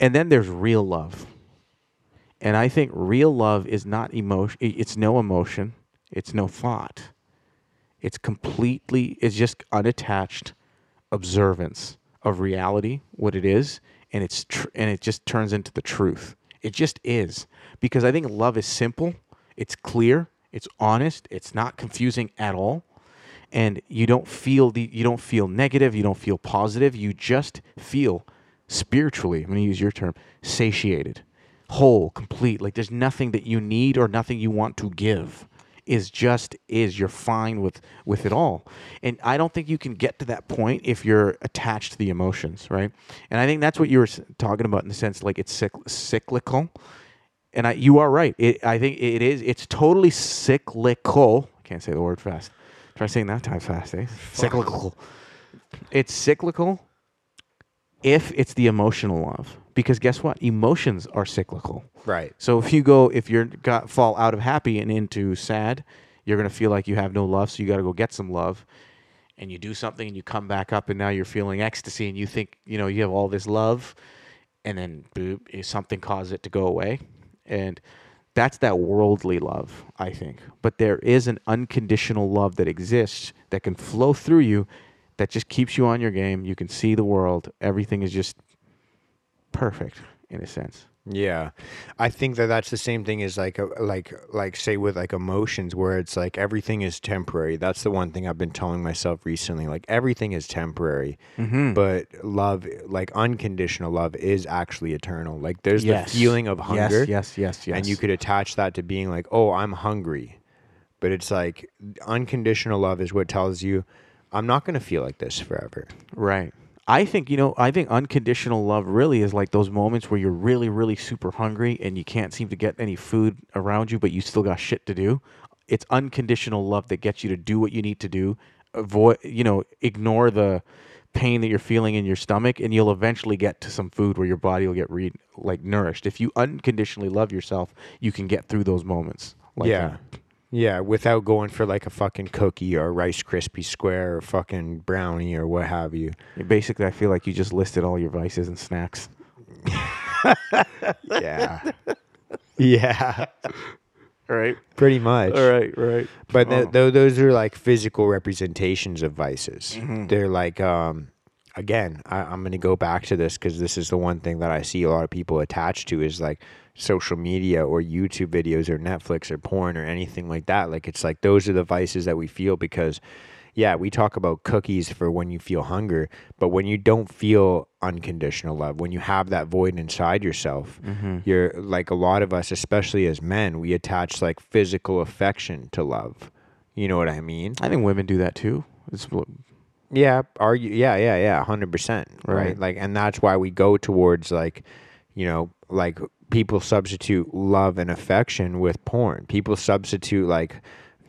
And then there's real love. And I think real love is not emotion. It's no emotion. It's no thought. It's completely. It's just unattached observance of reality, what it is, and it's tr- and it just turns into the truth. It just is because I think love is simple. It's clear. It's honest. It's not confusing at all and you don't feel the you don't feel negative you don't feel positive you just feel spiritually i'm going to use your term satiated whole complete like there's nothing that you need or nothing you want to give is just is you're fine with with it all and i don't think you can get to that point if you're attached to the emotions right and i think that's what you were talking about in the sense like it's cyc- cyclical and I, you are right. It, I think it is. It's totally cyclical. I Can't say the word fast. Try saying that time fast, eh? Cyclical. It's cyclical if it's the emotional love, because guess what? Emotions are cyclical. Right. So if you go, if you're got fall out of happy and into sad, you're gonna feel like you have no love. So you got to go get some love, and you do something, and you come back up, and now you're feeling ecstasy, and you think you know you have all this love, and then boop, eh, something causes it to go away, and that's that worldly love, I think. But there is an unconditional love that exists that can flow through you, that just keeps you on your game. You can see the world. Everything is just perfect in a sense. Yeah, I think that that's the same thing as like a, like like say with like emotions where it's like everything is temporary. That's the one thing I've been telling myself recently. Like everything is temporary, Mm-hmm. but love, like unconditional love, is actually eternal. Like there's Yes. the feeling of hunger, Yes, yes, yes, yes. and you could attach that to being like, oh, I'm hungry, but it's like unconditional love is what tells you, I'm not gonna feel like this forever. Right. I think, you know, I think unconditional love really is like those moments where you're really, really super hungry and you can't seem to get any food around you, but you still got shit to do. It's unconditional love that gets you to do what you need to do. Avoid, you know, ignore the pain that you're feeling in your stomach, and you'll eventually get to some food where your body will get re- like nourished. If you unconditionally love yourself, you can get through those moments. Like yeah. that. Yeah, without going for like a fucking cookie or a Rice Krispie square or fucking brownie or what have you. Basically, I feel like you just listed all your vices and snacks. Yeah. yeah. Right. Pretty much. All right. Right. But th- Oh. tho- those are like physical representations of vices. Mm-hmm. They're like, um, again, I- I'm going to go back to this because this is the one thing that I see a lot of people attached to is like social media or YouTube videos or Netflix or porn or anything like that. Like, it's like those are the vices that we feel because, yeah, we talk about cookies for when you feel hunger, but when you don't feel unconditional love, when you have that void inside yourself, Mm-hmm. you're like a lot of us, especially as men, we attach like physical affection to love. You know what I mean? I think women do that too. It's Yeah, argue. Yeah, yeah, yeah, hundred percent. Right. Like, and that's why we go towards like, you know, like people substitute love and affection with porn. People substitute like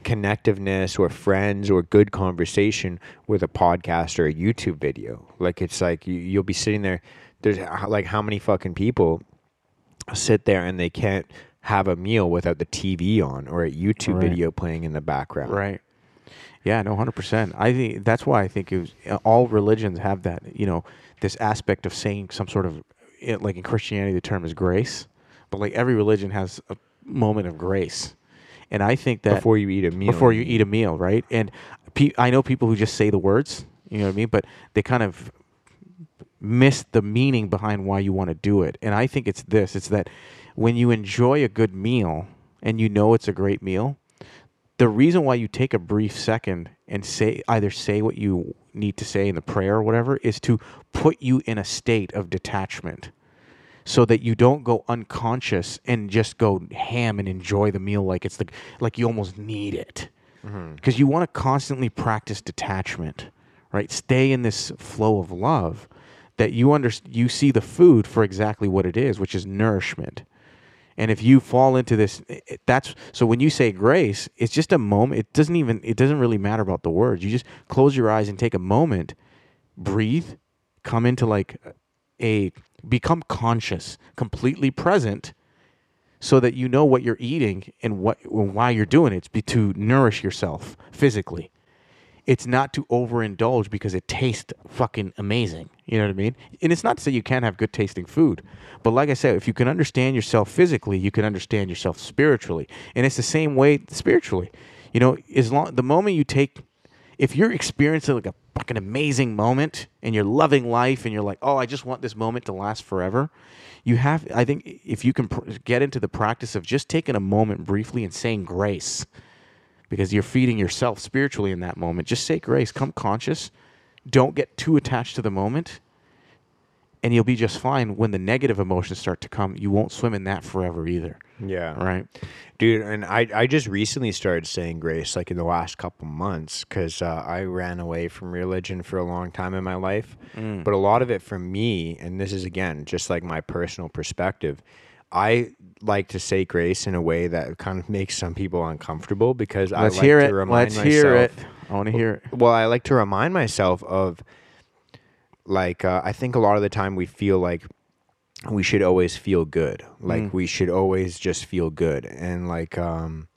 connectiveness or friends or good conversation with a podcast or a YouTube video. Like, it's like you, you'll be sitting there. There's like how many fucking people sit there and they can't have a meal without the TV on or a YouTube Right. video playing in the background. right. Yeah, no, hundred percent. I think that's why I think it was, all religions have that. You know, this aspect of saying some sort of it, like in Christianity, the term is grace, but like every religion has a moment of grace, and I think that Before you eat a meal. before you eat a meal, right? And pe- I know people who just say the words, you know what I mean, but they kind of miss the meaning behind why you want to do it. And I think it's this: it's that when you enjoy a good meal and you know it's a great meal, the reason why you take a brief second and say either say what you need to say in the prayer or whatever is to put you in a state of detachment so that you don't go unconscious and just go ham and enjoy the meal like it's the like you almost need it. Mm-hmm. Because you want to constantly practice detachment right? Stay in this flow of love that you under you see the food for exactly what it is which is nourishment and if you fall into this it- that's so when you say grace it's just a moment it doesn't even it doesn't really matter about the words. You just close your eyes and take a moment breathe come into like a become conscious completely present so that you know what you're eating and what and why you're doing it. It's to nourish yourself physically. It's not to overindulge because it tastes fucking amazing. You know what I mean? And it's not to say you can't have good tasting food, but like I said, if you can understand yourself physically, you can understand yourself spiritually, and it's the same way spiritually. You know, as long the moment you take, if you're experiencing like a fucking amazing moment and you're loving life and you're like, oh, I just want this moment to last forever. You have, I think, if you can pr- get into the practice of just taking a moment briefly and saying grace because you're feeding yourself spiritually in that moment. Just say grace, come conscious. Don't get too attached to the moment. And you'll be just fine when the negative emotions start to come. You won't swim in that forever either. Yeah. Right? Dude, and I, I just recently started saying grace like in the last couple months because uh, I ran away from religion for a long time in my life. But a lot of it for me, and this is again just like my personal perspective, I like to say grace in a way that kind of makes some people uncomfortable because I Let's like hear to remind Let's hear it. myself- I want to hear it. well, I like to remind myself of like uh, I think a lot of the time we feel like we should always feel good. Like we should always just feel good. And like um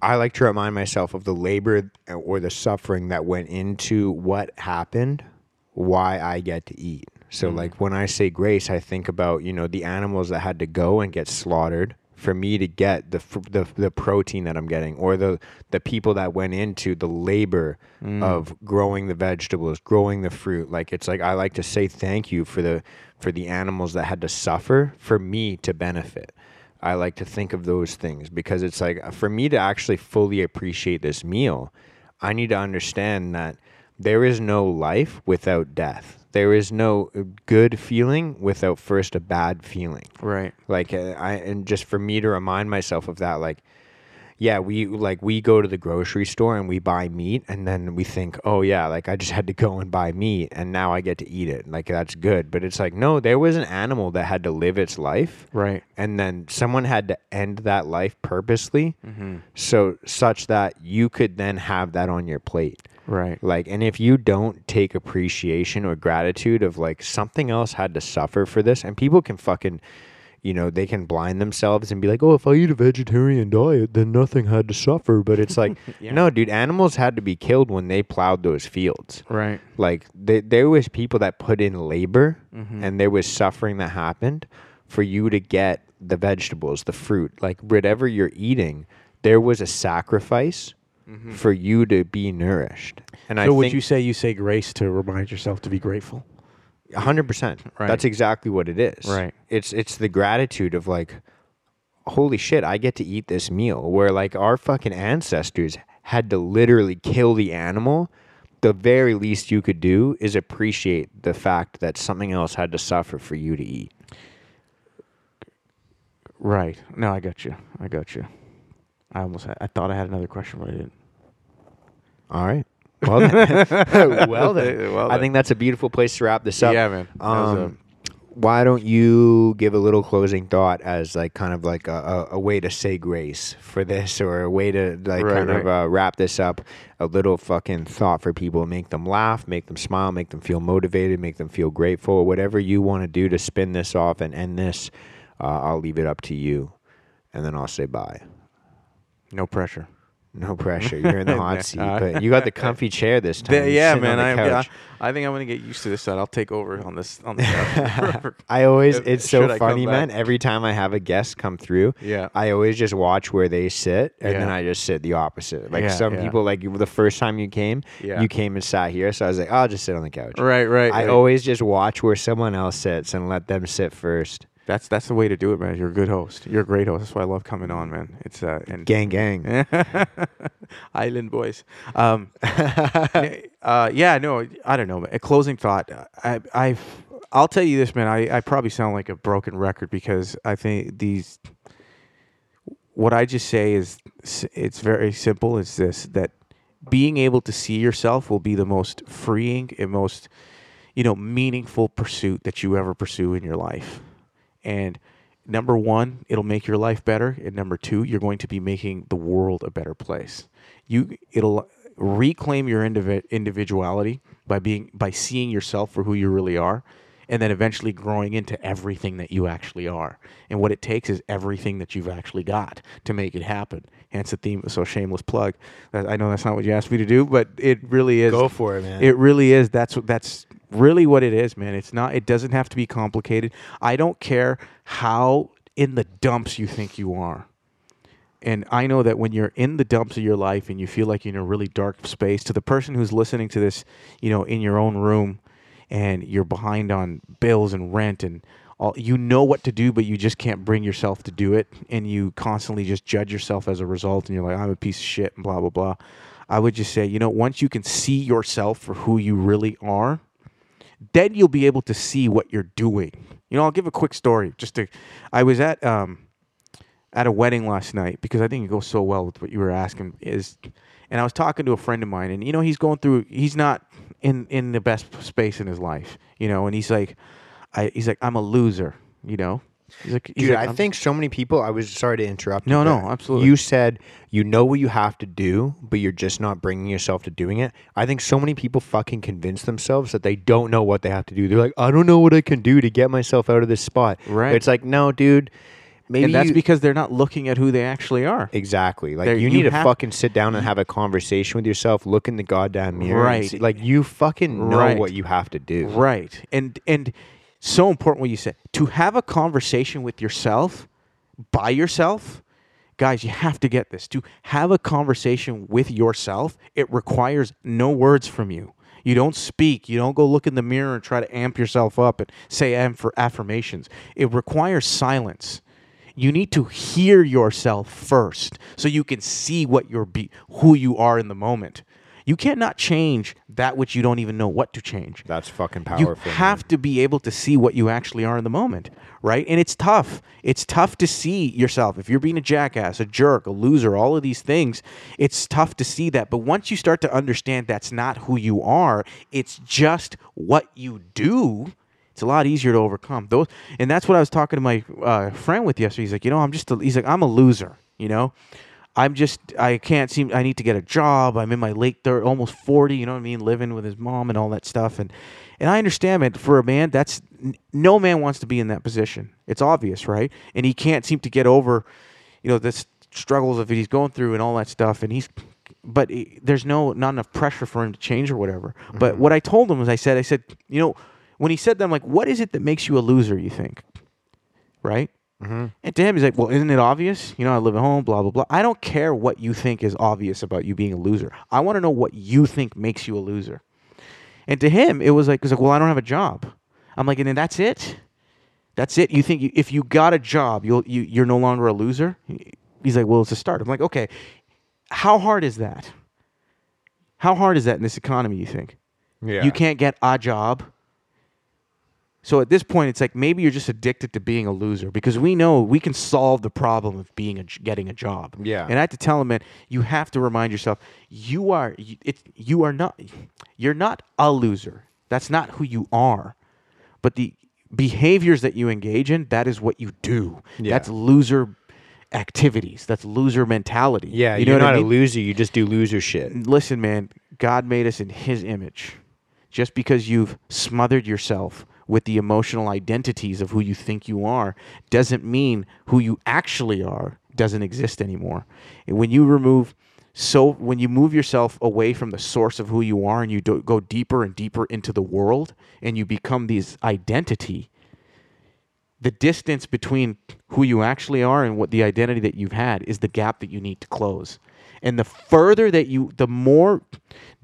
I like to remind myself of the labor or the suffering that went into what happened, why I get to eat. So like when I say grace, I think about, you know, the animals that had to go and get slaughtered for me to get the the the protein that I'm getting or the the people that went into the labor mm. of growing the vegetables, growing the fruit. Like it's like I like to say thank you for the for the animals that had to suffer for me to benefit. I like to think of those things because it's like for me to actually fully appreciate this meal, I need to understand that there is no life without death. There is no uh, good feeling without first a bad feeling. Right. Like uh, I and just for me to remind myself of that like yeah, we like we go to the grocery store and we buy meat and then we think, "Oh yeah, like I just had to go and buy meat and now I get to eat it." Like that's good. But it's like, no, there was an animal that had to live its life Right. and then someone had to end that life purposely so such that you could then have that on your plate Right. like and if you don't take appreciation or gratitude of like something else had to suffer for this and people can fucking you know they can blind themselves and be like oh if i eat a vegetarian diet then nothing had to suffer but it's like Yeah. no dude animals had to be killed when they plowed those fields Right. like they, there was people that put in labor Mm-hmm. and there was suffering that happened for you to get the vegetables the fruit like whatever you're eating there was a sacrifice for you to be nourished and i Mm-hmm. so would you say you say grace to remind yourself to be grateful? hundred percent. Right. That's exactly what it is. Right. It's it's the gratitude of like, holy shit, I get to eat this meal. Where like our fucking ancestors had to literally kill the animal. The very least you could do is appreciate the fact that something else had to suffer for you to eat. Right. No, I got you. I got you. I almost had, I thought I had another question, but I didn't. All right. Well then, well then, Well I think that's a beautiful place to wrap this up. Yeah, man. Um, why don't you give a little closing thought as like kind of like a, a, a way to say grace for this or a way to like Right, kind of uh, wrap this up a little fucking thought for people make them laugh make them smile make them feel motivated make them feel grateful whatever you want to do to spin this off and end this uh, i'll leave it up to you and then i'll say bye No pressure. No pressure you're in the hot seat but you got the comfy chair this time Yeah, yeah man. I, I. I think I'm gonna get used to this side. I'll take over on this on the couch. I always If- it's so funny, man. Every time I have a guest come through, Yeah. I always just watch where they sit, and then I just sit the opposite. Like Yeah, some yeah. people, like the first time you came, Yeah. you came and sat here, so I was like, I'll just sit on the couch. right, right. I right. always just watch where someone else sits and let them sit first. That's that's the way to do it, man. You're a good host. You're a great host. That's why I love coming on, man. It's uh and Gang, gang. Island boys. Um, uh, yeah, no, I don't know. man. A closing thought. I, I, I'll tell you this, man. I, I probably sound like a broken record because I think these. What I just say is, it's very simple. It's this that being able to see yourself will be the most freeing and most, you know, meaningful pursuit that you ever pursue in your life. And number one, it'll make your life better. And number two, you're going to be making the world a better place. You it'll reclaim your indivi- individuality by being by seeing yourself for who you really are and then eventually growing into everything that you actually are. And what it takes is everything that you've actually got to make it happen. Hence the theme. So shameless plug. I know that's not what you asked me to do, but it really is. Go for it, man. It really is. That's what that's really what it is, man. It's not. It doesn't have to be complicated. I don't care how in the dumps you think you are. And I know that when you're in the dumps of your life and you feel like you're in a really dark space, to the person who's listening to this, you know, in your own room, and you're behind on bills and rent and all, you know what to do, but you just can't bring yourself to do it, and you constantly just judge yourself as a result, and you're like, I'm a piece of shit, and blah blah blah. I would just say, you know, once you can see yourself for who you really are, then you'll be able to see what you're doing. You know, I'll give a quick story. Just to, I was at um, at a wedding last night because I think it goes so well with what you were asking. Is, and I was talking to a friend of mine, and you know, he's going through. He's not in in the best space in his life. You know, and he's like, I he's like, I'm a loser. You know, he's like, he's Dude, like, I think so many people. I was sorry to interrupt. No, you, no, absolutely. You said you know what you have to do, but you're just not bringing yourself to doing it. I think so many people fucking convince themselves that they don't know what they have to do. They're like, I don't know what I can do to get myself out of this spot. Right. It's like, no, dude. Maybe and that's you- because they're not looking at who they actually are. Exactly. Like There- you you need to have- fucking sit down and have a conversation with yourself. Look in the goddamn mirror. Right. see- like you fucking know Right. what you have to do. Right. And and so important what you said. To have a conversation with yourself by yourself, guys, you have to get this. To have a conversation with yourself, it requires no words from you. You don't speak. You don't go look in the mirror and try to amp yourself up and say am- for affirmations. It requires silence. You need to hear yourself first so you can see what you're be- who you are in the moment. You cannot change that which you don't even know what to change. That's fucking you powerful. man. have to be able to see what you actually are in the moment right? And it's tough. It's tough to see yourself. If you're being a jackass a jerk a loser all of these things it's tough to see that. But once you start to understand that's not who you are it's just what you do it's a lot easier to overcome. Those and that's what i was talking to my uh, friend with yesterday. He's like you know i'm just a, he's like i'm a loser you know I'm just I can't seem I need to get a job. I'm in my late third, almost 40, you know what I mean, living with his mom and all that stuff and and I understand man for a man that's n- no man wants to be in that position. It's obvious, right? And he can't seem to get over you know the struggles of he's going through and all that stuff and he's but he- there's no not enough pressure for him to change or whatever. But mm-hmm. what I told him was I said I said, you know, when he said that I'm like, what is it that makes you a loser, you think? Right? Mm-hmm. And to him, he's like, well, isn't it obvious? You know, I live at home, blah, blah, blah. I don't care what you think is obvious about you being a loser. I want to know what you think makes you a loser. And to him, it was like, it was like, well, I don't have a job. I'm like, and then that's it? That's it? You think you, if you got a job, you'll, you, you're no longer a loser? He's like, well, it's a start. I'm like, okay, how hard is that? How hard is that in this economy, you think? Yeah. You can't get a job. So at this point, it's like maybe you're just addicted to being a loser because we know we can solve the problem of being a, getting a job. Yeah. And I had to tell him, man, you have to remind yourself you are you- it, you are not you're not a loser. That's not who you are. But the behaviors that you engage in, that is what you do. Yeah. That's loser activities. That's loser mentality. Yeah, you you are not I a mean? loser. You just do loser shit. listen, man, God made us in His image. Just because you've smothered yourself with the emotional identities of who you think you are doesn't mean who you actually are doesn't exist anymore. When you remove so when you move yourself away from the source of who you are and you do, go deeper and deeper into the world and you become this identity the distance between who you actually are and what the identity that you've had is the gap that you need to close. And the further that you, the more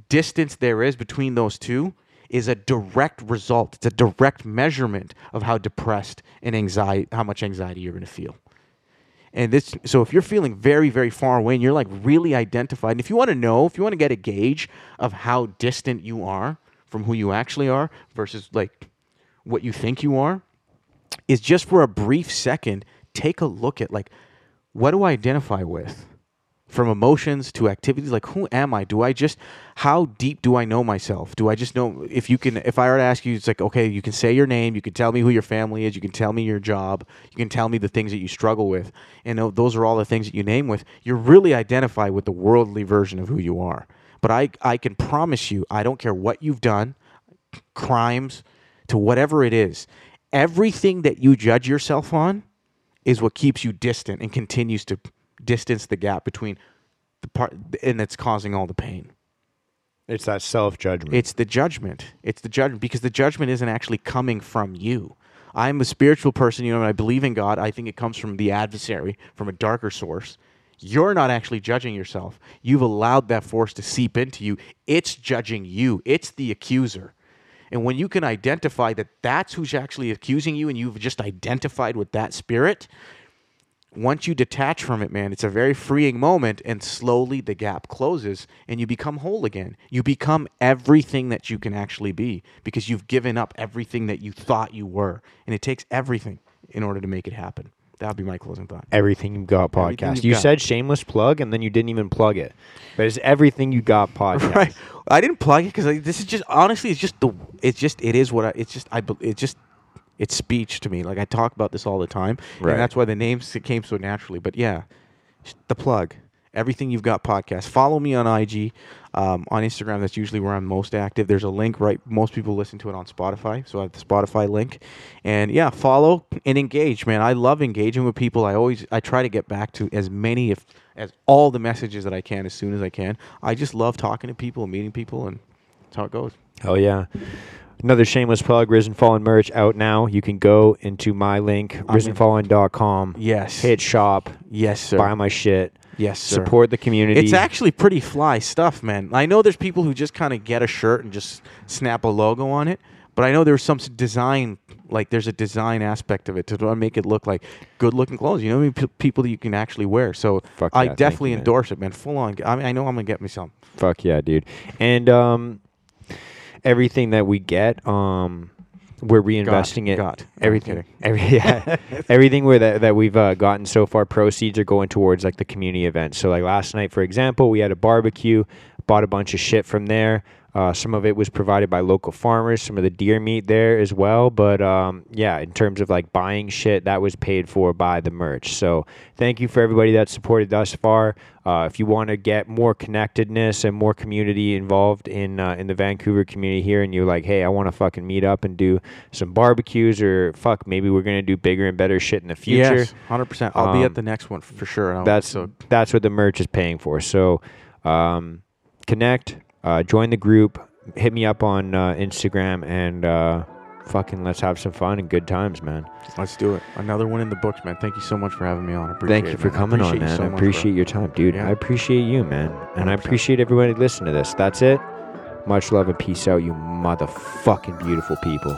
distance there is between those two, is a direct result. It's a direct measurement of how depressed and anxiety, how much anxiety you're going to feel. And this, so if you're feeling very, very far away and you're like really identified, and if you want to know, if you want to get a gauge of how distant you are from who you actually are versus like what you think you are, is just for a brief second take a look at like what do I identify with? From emotions to activities, like who am I? Do I just how deep do I know myself? Do I just know if you can if I were to ask you, it's like, okay, you can say your name, you can tell me who your family is, you can tell me your job, you can tell me the things that you struggle with, and those are all the things that you name with, you're really identified with the worldly version of who you are. But I I can promise you, I don't care what you've done, crimes, to whatever it is, everything that you judge yourself on is what keeps you distant and continues to distance the gap between the part and that's causing all the pain. It's that self judgment. It's the judgment. It's the judgment because the judgment isn't actually coming from you. I'm a spiritual person, you know, and I believe in God. I think it comes from the adversary, from a darker source. You're not actually judging yourself. You've allowed that force to seep into you. It's judging you. It's the accuser. And when you can identify that that's who's actually accusing you and you've just identified with that spirit, once you detach from it, man, it's a very freeing moment, and slowly the gap closes and you become whole again. You become everything that you can actually be because you've given up everything that you thought you were. And it takes everything in order to make it happen. That would be my closing thought. everything You've got podcast. You Got. said shameless plug and then you didn't even plug it. But it's everything you got podcast. Right. I didn't plug it because this is just honestly, it's just the, it's just, it is what I, it's just, I, bel- it just, it's speech to me. Like I talk about this all the time, Right. and that's why the name came so naturally. But yeah, the plug, everything you've got podcast. Follow me on IG, um, on Instagram. That's usually where I'm most active. There's a link right. Most people listen to it on Spotify, so I have the Spotify link. And yeah, follow and engage, man. I love engaging with people. I always, I try to get back to as many if as all the messages that I can as soon as I can. I just love talking to people and meeting people, and that's how it goes. Hell yeah. Another shameless plug, Risen Fallen merch out now. You can go into my link, risenfallen.com. Yes. Hit shop, Yes, sir. buy my shit, yes, sir. support the community. It's actually pretty fly stuff, man. I know there's people who just kind of get a shirt and just snap a logo on it, but I know there's some design, like there's a design aspect of it to make it look like good looking clothes. You know, what I mean? P- people that you can actually wear. So Fuck I yeah, definitely you, endorse it, man. Full on. I mean, I know I'm gonna get me some. Fuck yeah, dude. And um, everything that we get, um, we're reinvesting it. got. Everything, every yeah, everything where that, that we've uh, gotten so far, proceeds are going towards like the community events. So like last night, for example, we had a barbecue, bought a bunch of shit from there. Uh, some of it was provided by local farmers, some of the deer meat there as well. But um, yeah, in terms of like buying shit, that was paid for by the merch. So thank you for everybody that supported thus far. Uh, if you want to get more connectedness and more community involved in uh, in the Vancouver community here, and you're like, hey, I want to fucking meet up and do some barbecues, or fuck, maybe we're gonna do bigger and better shit in the future. Yes, hundred percent. I'll be Um, at the next one for sure. That's so that's what the merch is paying for. So, um, connect, uh, join the group, hit me up on uh, Instagram, and uh, fucking let's have some fun and good times, man. let's do it. Another one in the books, man. Thank you so much for having me on. Appreciate Thank you it, for man. Coming on, man. so I appreciate your time, dude. Yeah. I appreciate you, man, and I 100%. appreciate everybody listening to this. That's it. Much love and peace out, you motherfucking beautiful people.